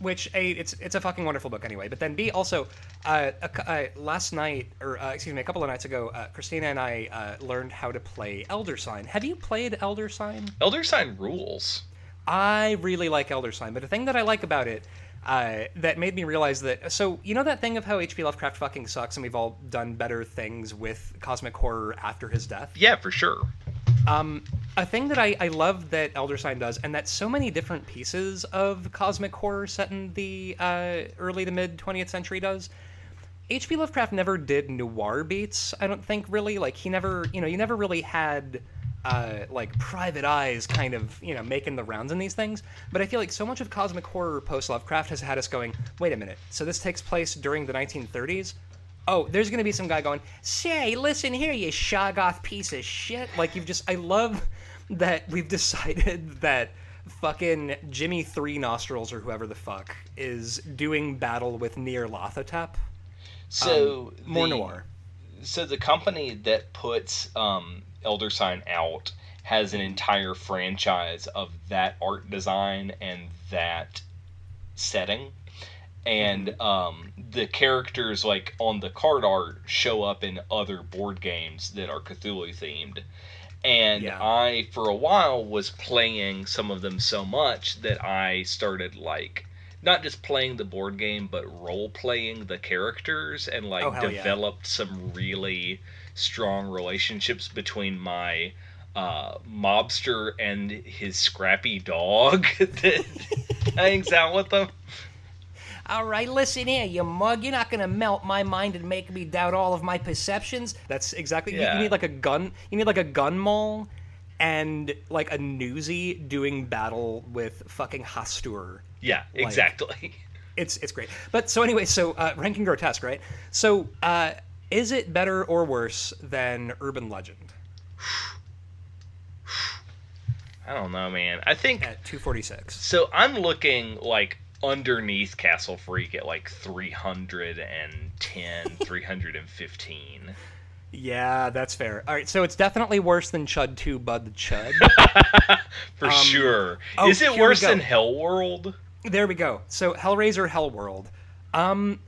which a it's it's a fucking wonderful book anyway. But then B also, uh, a uh, last night or uh, excuse me, a couple of nights ago, uh, Christina and I uh, learned how to play Elder Sign. Have you played Elder Sign? Elder Sign rules. I really like Elder Sign, but the thing that I like about it uh, that made me realize that so you know that thing of how H.P. Lovecraft fucking sucks, and we've all done better things with cosmic horror after his death. Yeah, for sure. Um, a thing that I, I love that Elder Sign does, and that so many different pieces of cosmic horror set in the uh, early to mid 20th century does. H.P. Lovecraft never did noir beats, I don't think, really. Like, he never, you know, you never really had, uh, like, private eyes kind of, you know, making the rounds in these things. But I feel like so much of cosmic horror post Lovecraft has had us going, wait a minute, so this takes place during the 1930s? Oh, there's gonna be some guy going, "Say, listen here, you Shoggoth piece of shit!" Like you've just, I love that we've decided that fucking Jimmy Three Nostrils or whoever the fuck is doing battle with Nyarlathotep. So Um, more the- noir. So the company that puts um, Elder Sign out has an entire franchise of that art design and that setting. And um, the characters, like on the card art, show up in other board games that are Cthulhu themed. And Yeah. I, for a while, was playing some of them so much that I started like not just playing the board game, but role playing the characters and like Oh, hell yeah. developed some really strong relationships between my uh, mobster and his scrappy dog that hangs out with them. All right, listen here, you mug. You're not gonna melt my mind and make me doubt all of my perceptions. That's exactly. you- You, need like a gun. You need like a gun mole, and like a newsy doing battle with fucking Hastur. Yeah, exactly. It's it's great. But so anyway, so uh, ranking grotesque, right? So uh, is it better or worse than Urban Legend I don't know, man. I think at 246? so. I'm looking like underneath Castle Freak at like 310, 315. Yeah, that's fair. All right, so it's definitely worse than Chud 2 Bud the Chud. For sure. oh, Is it worse than Hellworld? There we go. So Hellraiser Hellworld. Um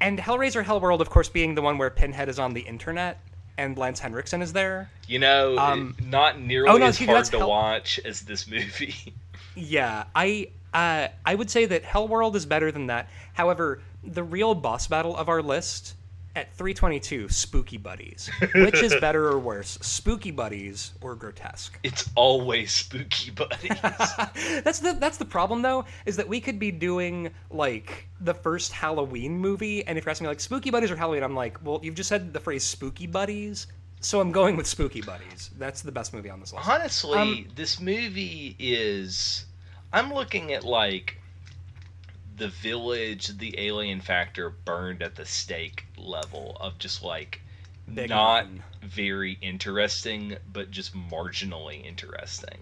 and Hellraiser Hellworld of course being the one where Pinhead is on the internet and Lance Henriksen is there. You know, Um, not nearly oh, no, as hard to Hell- watch as this movie. Yeah, I uh I would say that Hellworld is better than that. However, the real boss battle of our list at 322 Spooky Buddies. Which is better or worse? Spooky Buddies or Grotesque? it's always spooky buddies. that's the that's the problem though is that we could be doing like the first Halloween movie, and if you're asking me like Spooky Buddies or Halloween, I'm like, well, you've just said the phrase Spooky Buddies, so I'm going with Spooky Buddies. That's the best movie on this list. Honestly, Um, this movie is. I'm looking at like the village, the alien factor burned at the stake level of just like Big not one. very interesting, but just marginally interesting.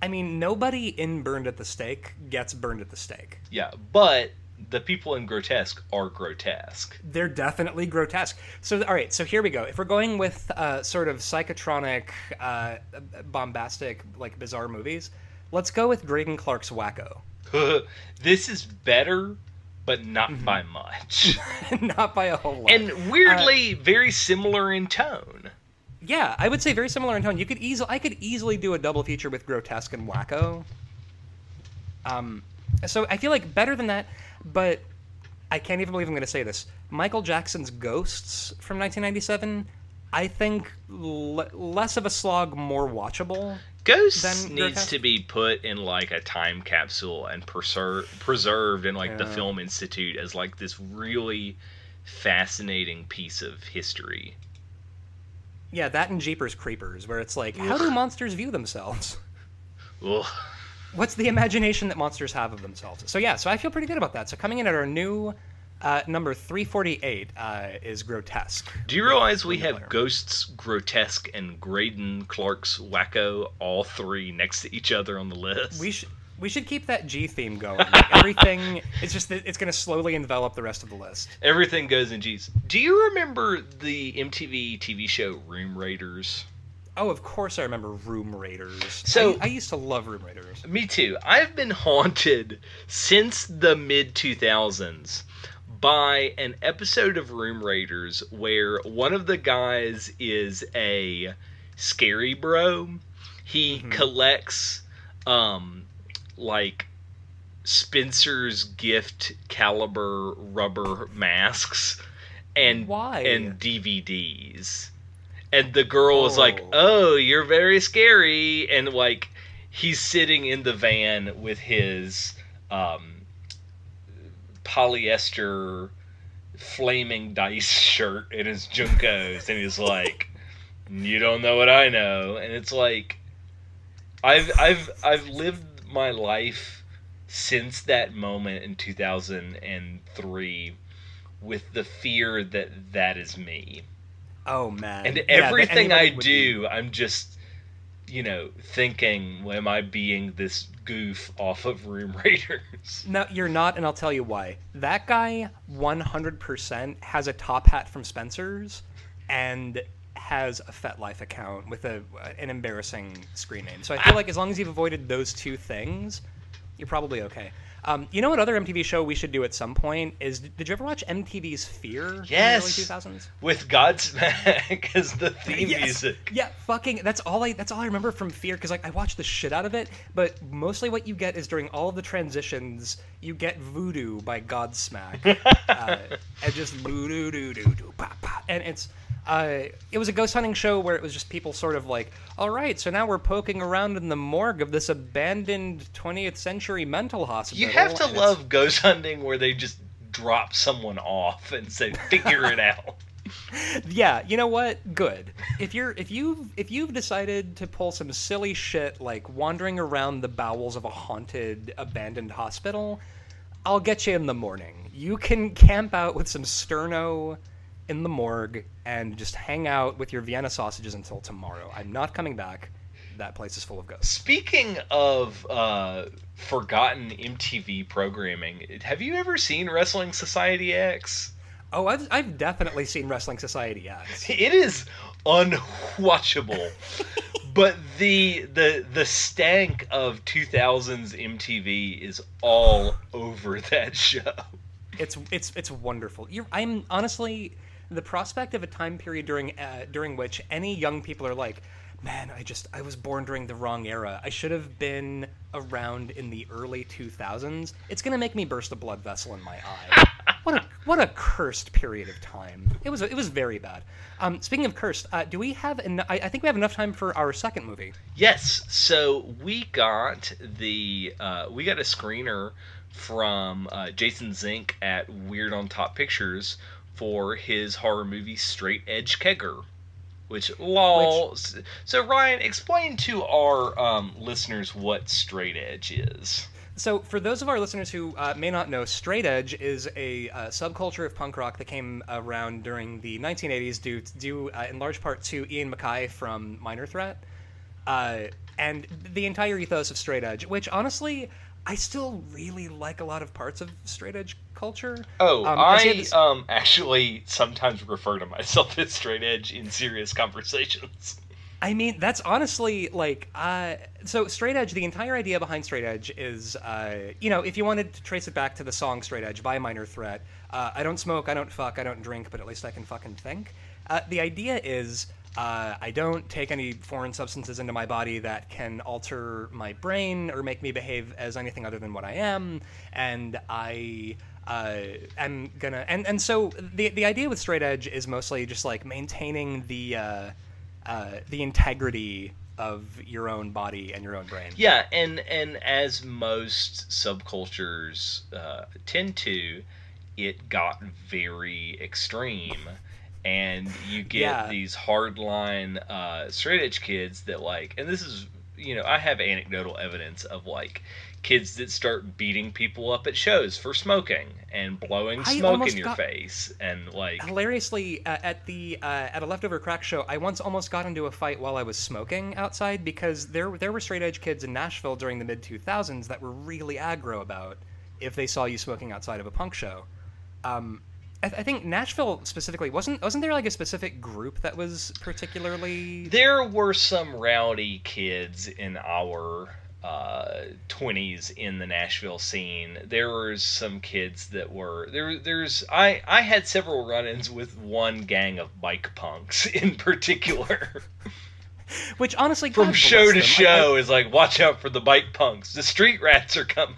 I mean, nobody in Burned at the Stake gets burned at the stake. Yeah, but the people in grotesque are grotesque. They're definitely grotesque. So, all right, so here we go. If we're going with uh, sort of psychotronic, uh, bombastic, like bizarre movies, let's go with Greydon Clark's Wacko. this is better, but not Mm-hmm. by much. Not by a whole lot. and weirdly, very similar in tone. Yeah, I would say very similar in tone. You could easily, I could easily do a double feature with grotesque and wacko. Um, so I feel like better than that, but I can't even believe I'm going to say this. Michael Jackson's Ghosts from 1997, I think l- less of a slog, more watchable. Ghosts Then needs to be put in like a time capsule and preser- preserved in like the Film Institute as like this really fascinating piece of history. Yeah, that and Jeepers Creepers, where it's like, how do monsters view themselves? Ugh. What's the imagination that monsters have of themselves? So yeah, so I feel pretty good about that. So coming in at our new uh, number 348 uh, is grotesque. Do you realize we have Player. Ghosts, Grotesque, and Greydon Clark's Wacko all three next to each other on the list? We should we should keep that G theme going. Like, everything it's just that it's going to slowly envelop the rest of the list. Everything goes in G's. Do you remember the MTV TV show Room Raiders? Oh, of course I remember Room Raiders. So- I, I used to love Room Raiders. Me too. I've been haunted since the mid 2000s by an episode of Room Raiders where one of the guys is a scary bro. He collects um like Spencer's gift caliber rubber masks and Why? and DVDs. And the girl was like, Oh. "Oh, you're very scary." And like he's sitting in the van with his um polyester flaming dice shirt and his JNCOs and he's like, "You don't know what I know." And it's like I've I've I've lived my life since that moment in 2003 with the fear that that is me. Oh man. And Yeah, everything I anybody be- do, I'm just, you know, thinking, well, am I being this goof off of Room Raiders? No, you're not, and I'll tell you why. That guy 100% has a top hat from Spencer's and has a FetLife account with a uh, an embarrassing screen name. So I feel like as long as you've avoided those two things, you're probably okay. Um, you know what other MTV show we should do at some point is did you ever watch MTV's Fear Yes. in the early 2000s? With Godsmack as the theme Yes. music. Yeah, fucking. That's all I. That's all I remember from Fear because like I watched the shit out of it. But mostly what you get is during all of the transitions, you get Voodoo by Godsmack, uh, and just voodoo doo doo doo pa pa, and it's. Uh, it was a ghost hunting show where it was just people sort of like, all right, so now we're poking around in the morgue of this abandoned 20th century mental hospital. You have to and it's- love ghost hunting where they just drop someone off and say, figure it out. yeah you know what good if you're if you've if you've decided to pull some silly shit like wandering around the bowels of a haunted abandoned hospital i'll get you in the morning you can camp out with some sterno in the morgue and just hang out with your vienna sausages until tomorrow i'm not coming back that place is full of ghosts Speaking of uh, forgotten MTV programming, have you ever seen Wrestling Society X? oh i've, I've definitely seen wrestling society X. It is unwatchable. but the the the stank of 2000s MTV is all over that show. it's it's it's wonderful. You're, I'm honestly the prospect of a time period during uh, during which any young people are like, man, I just I was born during the wrong era. I should have been around in the early 2000s. It's gonna make me burst a blood vessel in my eye. What a what a cursed period of time. It was it was very bad. Um, speaking of cursed, uh, do we have? En- I, I think we have enough time for our second movie. Yes, so we got the uh, we got a screener from uh, Jason Zink at Weird on Top Pictures for his horror movie Straight Edge Kegger, which lol. So Ryan, explain to our um, listeners what Straight Edge is. So, for those of our listeners who uh, may not know, straight edge is a uh, subculture of punk rock that came around during the 1980s, due, due uh, in large part to Ian MacKaye from Minor Threat, uh, and the entire ethos of straight edge. Which, honestly, I still really like a lot of parts of straight edge culture. Oh, Um, I see this- um actually sometimes refer to myself as straight edge in serious conversations. I mean, that's honestly like uh, so. Straight Edge. The entire idea behind Straight Edge is, uh, you know, if you wanted to trace it back to the song Straight Edge by Minor Threat, uh, I don't smoke, I don't fuck, I don't drink, but at least I can fucking think. Uh, the idea is. Uh, I don't take any foreign substances into my body that can alter my brain or make me behave as anything other than what I am, and I uh, am gonna and and so the the idea with straight edge is mostly just like maintaining the uh, uh, the integrity of your own body and your own brain. Yeah, and and as most subcultures uh, tend to, it got very extreme, and you get Yeah. these hardline uh, straight edge kids that like, and this is you know I have anecdotal evidence of like kids that start beating people up at shows for smoking and blowing smoke in your got- face and like Hilariously, uh, at the uh, at a leftover crack show, I once almost got into a fight while I was smoking outside because there there were straight edge kids in Nashville during the mid two thousands that were really aggro about if they saw you smoking outside of a punk show. Um, I, I think Nashville specifically wasn't wasn't there like a specific group that was particularly there were some rowdy kids in our uh, 20s in the Nashville scene. There was some kids that were there. There's I I had several run-ins with one gang of bike punks in particular. which honestly From show to them. I- show is like, watch out for the bike punks. The street rats are coming.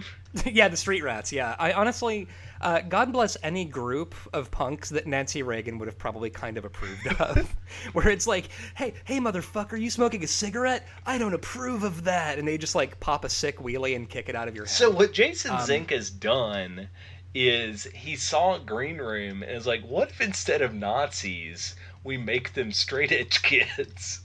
yeah, the street rats. Yeah, I honestly, uh, God bless any group of punks that Nancy Reagan would have probably kind of approved of, where it's like, hey, hey, motherfucker, you smoking a cigarette? I don't approve of that, and they just like pop a sick wheelie and kick it out of your head. So what Jason Um, Zink has done is he saw Green Room and is like, what if instead of Nazis we make them straight edge kids?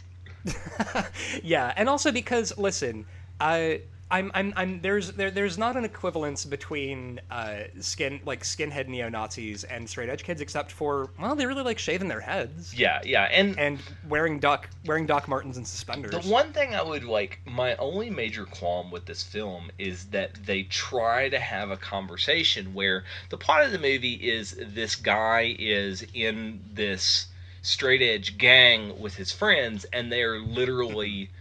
yeah, and also because listen, I I'm, I'm, I'm there's there, there's not an equivalence between uh, skin like skinhead neo Nazis and straight edge kids, except for well, they really like shaving their heads. Yeah, yeah, and and wearing Doc wearing Doc Martens and suspenders. The one thing I would like, my only major qualm with this film is that they try to have a conversation where the plot of the movie is this guy is in this straight edge gang with his friends, and they're literally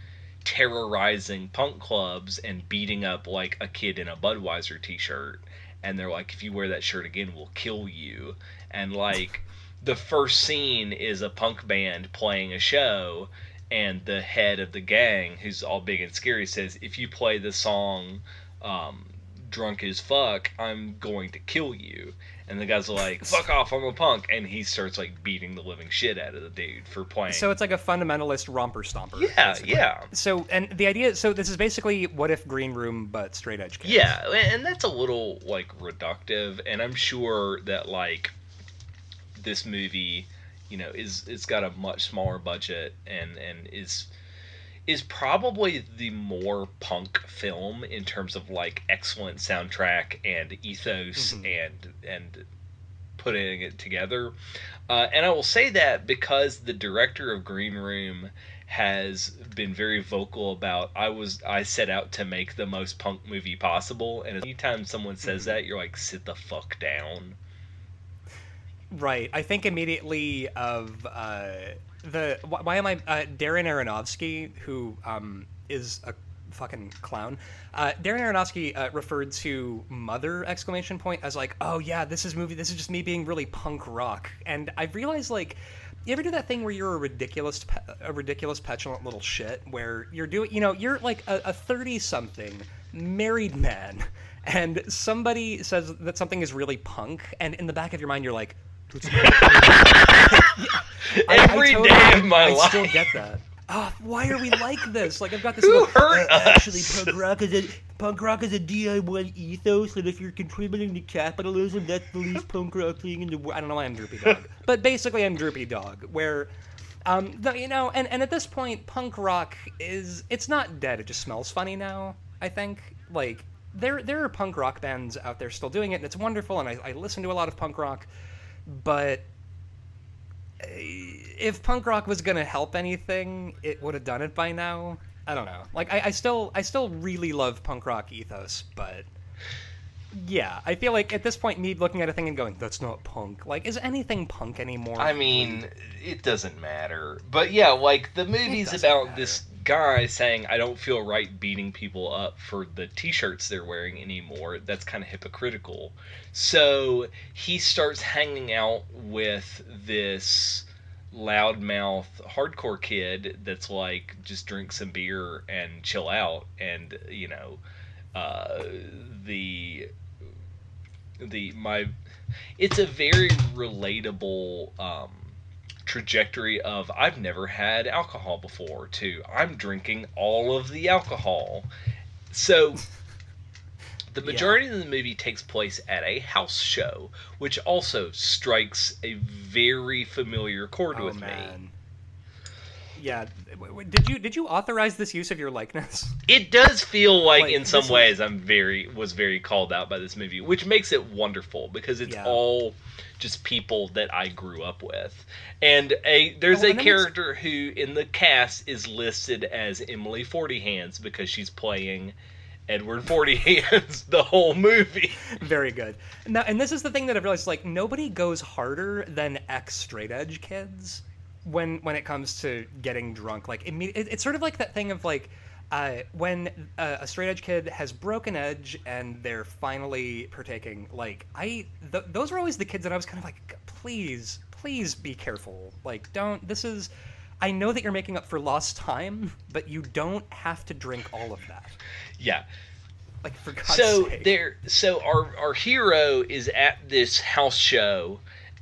terrorizing punk clubs and beating up like a kid in a Budweiser t-shirt. And they're like if you wear that shirt again we'll kill you. And like the first scene is a punk band playing a show and the head of the gang who's all big and scary says if you play the song um, drunk as fuck i'm going to kill you and the guy's like, "Fuck off! I'm a punk," and he starts like beating the living shit out of the dude for playing. So it's like a fundamentalist romper stomper. Yeah, basically. yeah. So and the idea, so this is basically what if Green Room but straight edge kids. Yeah, and that's a little like reductive, and I'm sure that like this movie, you know, is it's got a much smaller budget and and is is probably the more punk film in terms of like excellent soundtrack and ethos mm-hmm. and and putting it together. Uh, and I will say that because the director of Green Room has been very vocal about I was I set out to make the most punk movie possible and anytime someone says mm-hmm. that you're like sit the fuck down. Right. I think immediately of uh the why am I uh, Darren Aronofsky, who um, is a fucking clown. Uh, Darren Aronofsky uh, referred to Mother exclamation point as like, oh yeah, this is movie. This is just me being really punk rock. And I've realized like, you ever do that thing where you're a ridiculous, a ridiculous petulant little shit where you're doing, you know, you're like a thirty something married man, and somebody says that something is really punk, and in the back of your mind you're like, Every I, I totally, day of my I life. I still get that. Oh, why are we like this? Like I've got this. Who little, hurt uh, Actually, punk rock is a punk rock is a DIY ethos, and if you're contributing to capitalism, that's the least punk rock thing in the world. I don't know why I'm droopy dog, but basically I'm droopy dog. Where, um, the, you know, and and at this point, punk rock is it's not dead. It just smells funny now. I think like there there are punk rock bands out there still doing it, and it's wonderful. And I, I listen to a lot of punk rock but eh, if punk rock was gonna help anything, it would have done it by now. I don't know. Like I, I still I still really love punk rock ethos, but yeah, I feel like at this point, me looking at a thing and going, "That's not punk." Like, is anything punk anymore? I mean, it doesn't matter. But yeah, like the movie's about matter. this guy saying, "I don't feel right beating people up for the T-shirts they're wearing anymore." That's kind of hypocritical. So he starts hanging out with this loudmouth hardcore kid that's like, just drink some beer and chill out, and you know. Uh, the the my it's a very relatable um, trajectory of I've never had alcohol before to I'm drinking all of the alcohol. So the majority yeah. of the movie takes place at a house show, which also strikes a very familiar chord oh, with man. me yeah. Did you did you authorize this use of your likeness? It does feel like, like in some ways I'm very was very called out by this movie, which makes it wonderful because it's yeah. all just people that I grew up with. And a there's oh, a character who in the cast is listed as Emily Forty Hands because she's playing Edward Forty Hands the whole movie. Very good. Now, and this is the thing that I've realized: like nobody goes harder than ex straight edge kids when when it comes to getting drunk. Like it, it's sort of like that thing of like uh, when uh, a straight edge kid has broken edge and they're finally partaking. Like I, th- those are always the kids that I was kind of like, please, please be careful. Like don't. This is. I know that you're making up for lost time, but you don't have to drink all of that. Yeah. Like for God's so sake. there so our our hero is at this house show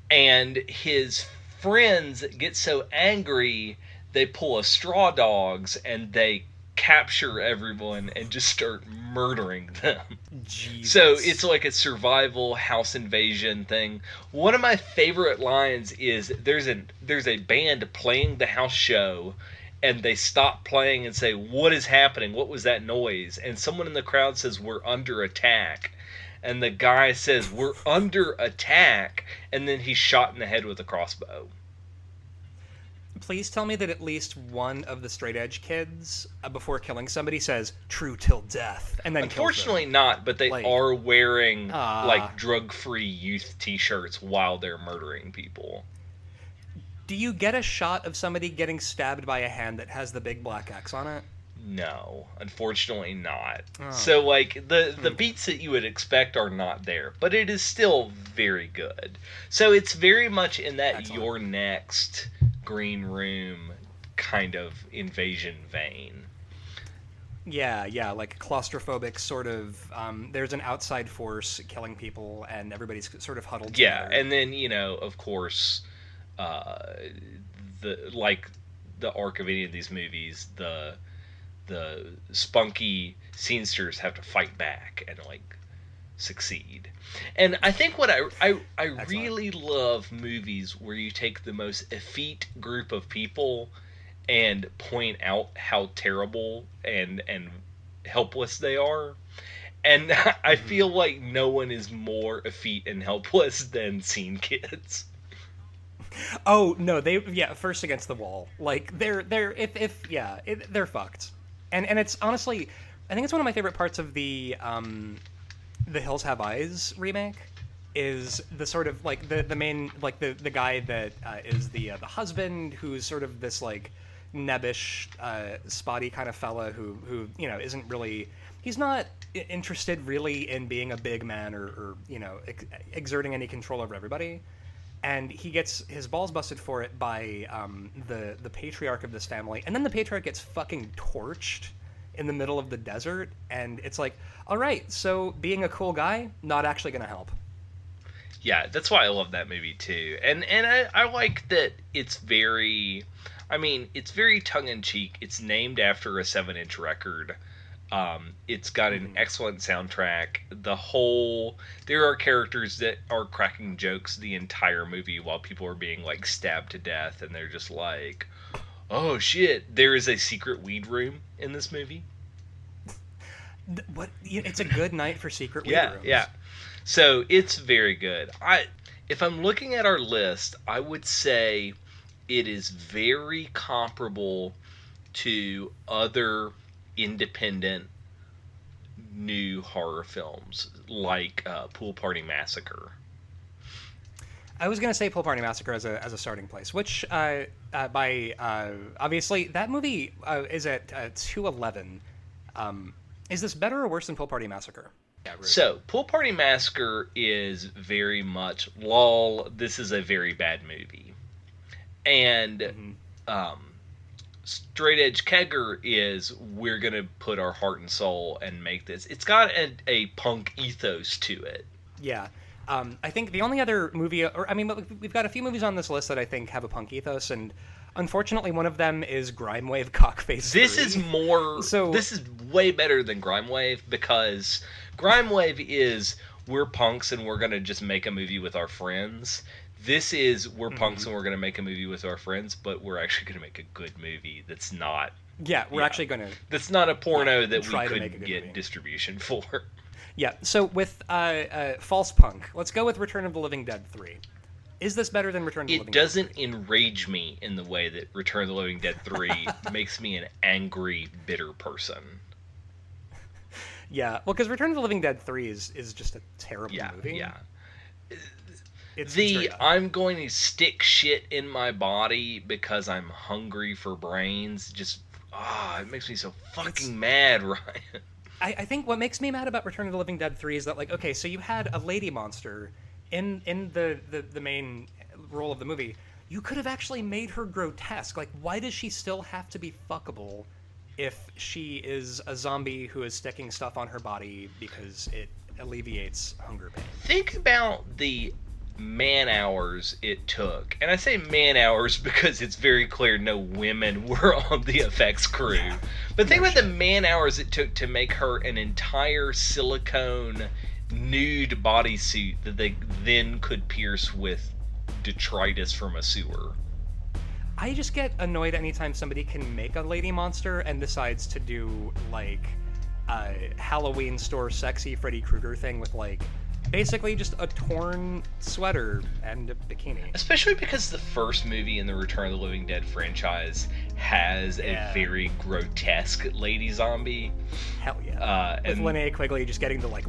and his friends get so angry they pull a straw dogs and they capture everyone and just start murdering them. Jesus. So it's like a survival house invasion thing. One of my favorite lines is there's a there's a band playing the house show and they stop playing and say, "What is happening? What was that noise?" And someone in the crowd says, "We're under attack." And the guy says, "We're under attack," and then he's shot in the head with a crossbow. Please tell me that at least one of the straight edge kids, uh, before killing somebody, says "true till death," and then. Unfortunately, not. But they Like- are wearing Ah. like drug-free youth T-shirts while they're murdering people. Do you get a shot of somebody getting stabbed by a hand that has the big black X on it? No, unfortunately not. Oh. So like the the beats that you would expect are not there, but it is still very good. So it's very much in that your next green room kind of invasion vein. Yeah, yeah, like claustrophobic sort of. Um, there's an outside force killing people, and everybody's sort of huddled Yeah, together. and then you know, of course, uh, the like the arc of any of these movies, the the spunky scenesters have to fight back and like succeed. And I think what I I, I really love movies where you take the most effete group of people and point out how terrible and and helpless they are. And I Mm-hmm. feel like no one is more effete and helpless than Scene Kids. Oh no, they yeah, first against the wall. Like they're they're if if yeah, it, they're fucked. And and it's honestly, I think it's one of my favorite parts of the um, the Hills Have Eyes remake is the sort of like the the main like the the guy that uh, is the uh, the husband who's sort of this like nebbish uh, spotty kind of fella who who you know isn't really he's not interested really in being a big man or, or you know ex- exerting any control over everybody and he gets his balls busted for it by um, the the patriarch of this family, and then the patriarch gets fucking torched in the middle of the desert, and it's like, all right, so being a cool guy not actually gonna help. Yeah, that's why I love that movie too. And and I, I like that it's very I mean, it's very tongue in cheek. It's named after a seven inch record. Um, it's got an Mhm. excellent soundtrack. The whole there are characters that are cracking jokes the entire movie while people are being like stabbed to death and they're just like Oh shit, there is a secret weed room in this movie. What? It's a good night for secret weed yeah rooms. yeah so it's very good i if i'm looking at our list i would say it is very comparable to other independent new horror films like uh, pool party massacre I was gonna say Pool Party Massacre as a as a starting place, which uh, uh, by uh, obviously that movie uh, is at uh, two eleven. Um, is this better or worse than Pool Party Massacre? Yeah, rude. so pool party massacre is very much lol this is a very bad movie and Mhm. um, straight edge kegger is we're gonna put our heart and soul and make this it's got a, a punk ethos to it Yeah. Um, I think the only other movie, or I mean, we've got a few movies on this list that I think have a punk ethos, and unfortunately, one of them is Grime Wave Cockface. this 3. is more So- this is way better than grime wave because grime wave is we're punks and we're gonna just make a movie with our friends this is we're punks Mhm. and we're gonna make a movie with our friends but we're actually gonna make a good movie that's not yeah, we're yeah. actually going to that's not a porno that we to make a could good get movie. distribution for yeah. So with uh, uh, False Punk, let's go with Return of the Living Dead three. Is this better than Return of the it Living Dead? It doesn't enrage me in the way that Return of the Living Dead 3 makes me an angry, bitter person. Yeah, well, because Return of the Living Dead three is is just a terrible Yeah, movie. yeah. It's, it's The bad. I'm going to stick shit in my body because I'm hungry for brains just ah, it makes me so fucking mad, Ryan. I, I think what makes me mad about Return of the Living Dead 3 is that like okay, so you had a lady monster in in the, the, the main role of the movie. You could have actually made her grotesque. Like why does she still have to be fuckable if she is a zombie who is sticking stuff on her body because it alleviates hunger pain? Think about the man hours it took. And I say man hours because it's very clear no women were on the effects crew. But think No about the man hours it took to make her an entire silicone nude bodysuit that they then could pierce with detritus from a sewer. I just get annoyed anytime somebody can make a lady monster and decides to do like a Halloween store sexy Freddy Krueger thing with like basically just a torn sweater and a bikini. Especially because the first movie in the Return of the Living Dead franchise has Yeah. a very grotesque lady zombie. Hell yeah. Uh, with and Linnea Quigley just getting to like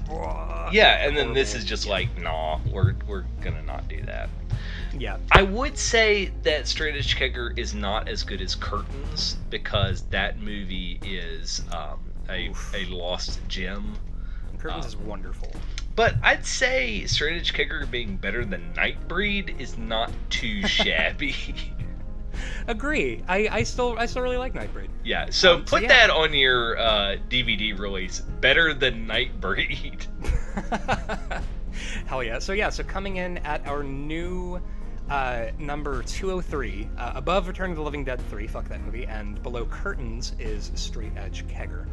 yeah, and then this is just like, nah, we're we're gonna not do that. yeah. I would say that Straight Edge Kegger is not as good as Curtains because that movie is um, a, Oof. a lost gem. Curtains uh, is wonderful. But I'd say Straight Edge Kegger being better than Nightbreed is not too shabby. Agree. I, I still I still really like Nightbreed. yeah, so Um, so put yeah. that on your uh, DVD release. Better than Nightbreed. Hell yeah. So yeah, so coming in at our new uh, number 203, uh, above Return of the Living Dead 3, fuck that movie, and below Curtains is Straight Edge Kegger.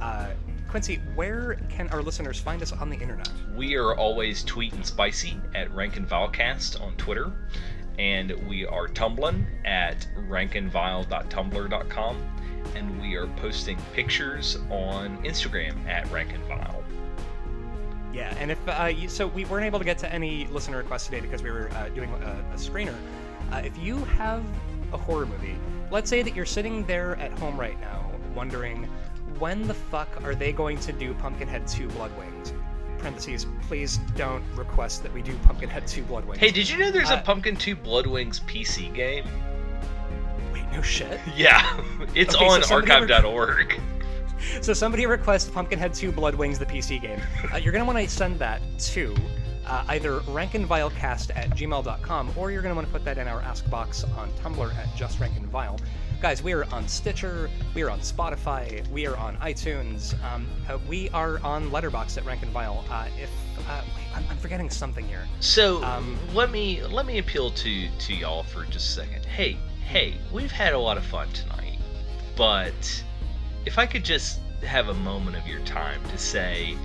Uh, Quincy, where can our listeners find us on the internet? We are always tweeting spicy at Rank and Vilecast on Twitter, and we are tumbling at rankandvile.tumblr.com, and we are posting pictures on Instagram at rankandvile. Yeah, and if uh, you, so, we weren't able to get to any listener requests today because we were uh, doing a, a screener. Uh, if you have a horror movie, let's say that you're sitting there at home right now wondering when the fuck are they going to do Pumpkinhead 2 Blood Wings? Parentheses, please don't request that we do Pumpkinhead 2 Blood Wings. Hey, did you know there's Uh, a Pumpkin 2 Blood Wings PC game? wait, no shit. Yeah, it's Okay, on rec- archive.org. So somebody request Pumpkinhead 2 Blood Wings, the PC game. Uh, you're going to want to send that to uh, either rankandvilecast at gmail.com or you're going to want to put that in our Ask box on Tumblr at justrankandvile. Guys, we are on Stitcher, we are on Spotify, we are on iTunes, um, uh, we are on Letterboxd at Rank and Vile. Uh, if uh, wait, I'm, I'm forgetting something here. So Um, let me let me appeal to to y'all for just a second. Hey, hey, we've had a lot of fun tonight, but if I could just have a moment of your time to say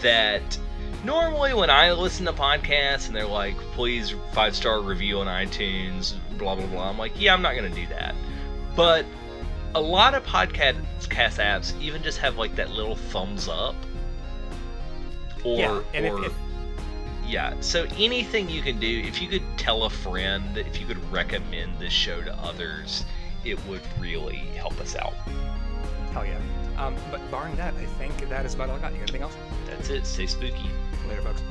that normally when I listen to podcasts and they're like, please five star review on iTunes, blah blah blah, I'm like, yeah, I'm not gonna do that. But a lot of podcast cast apps even just have like that little thumbs up. Or, yeah, and or if, if yeah, so anything you can do, if you could tell a friend, if you could recommend this show to others, it would really help us out. hell yeah. Um, but barring that, I think that is about all I got. You got anything else? That's it. Stay spooky. Later, folks.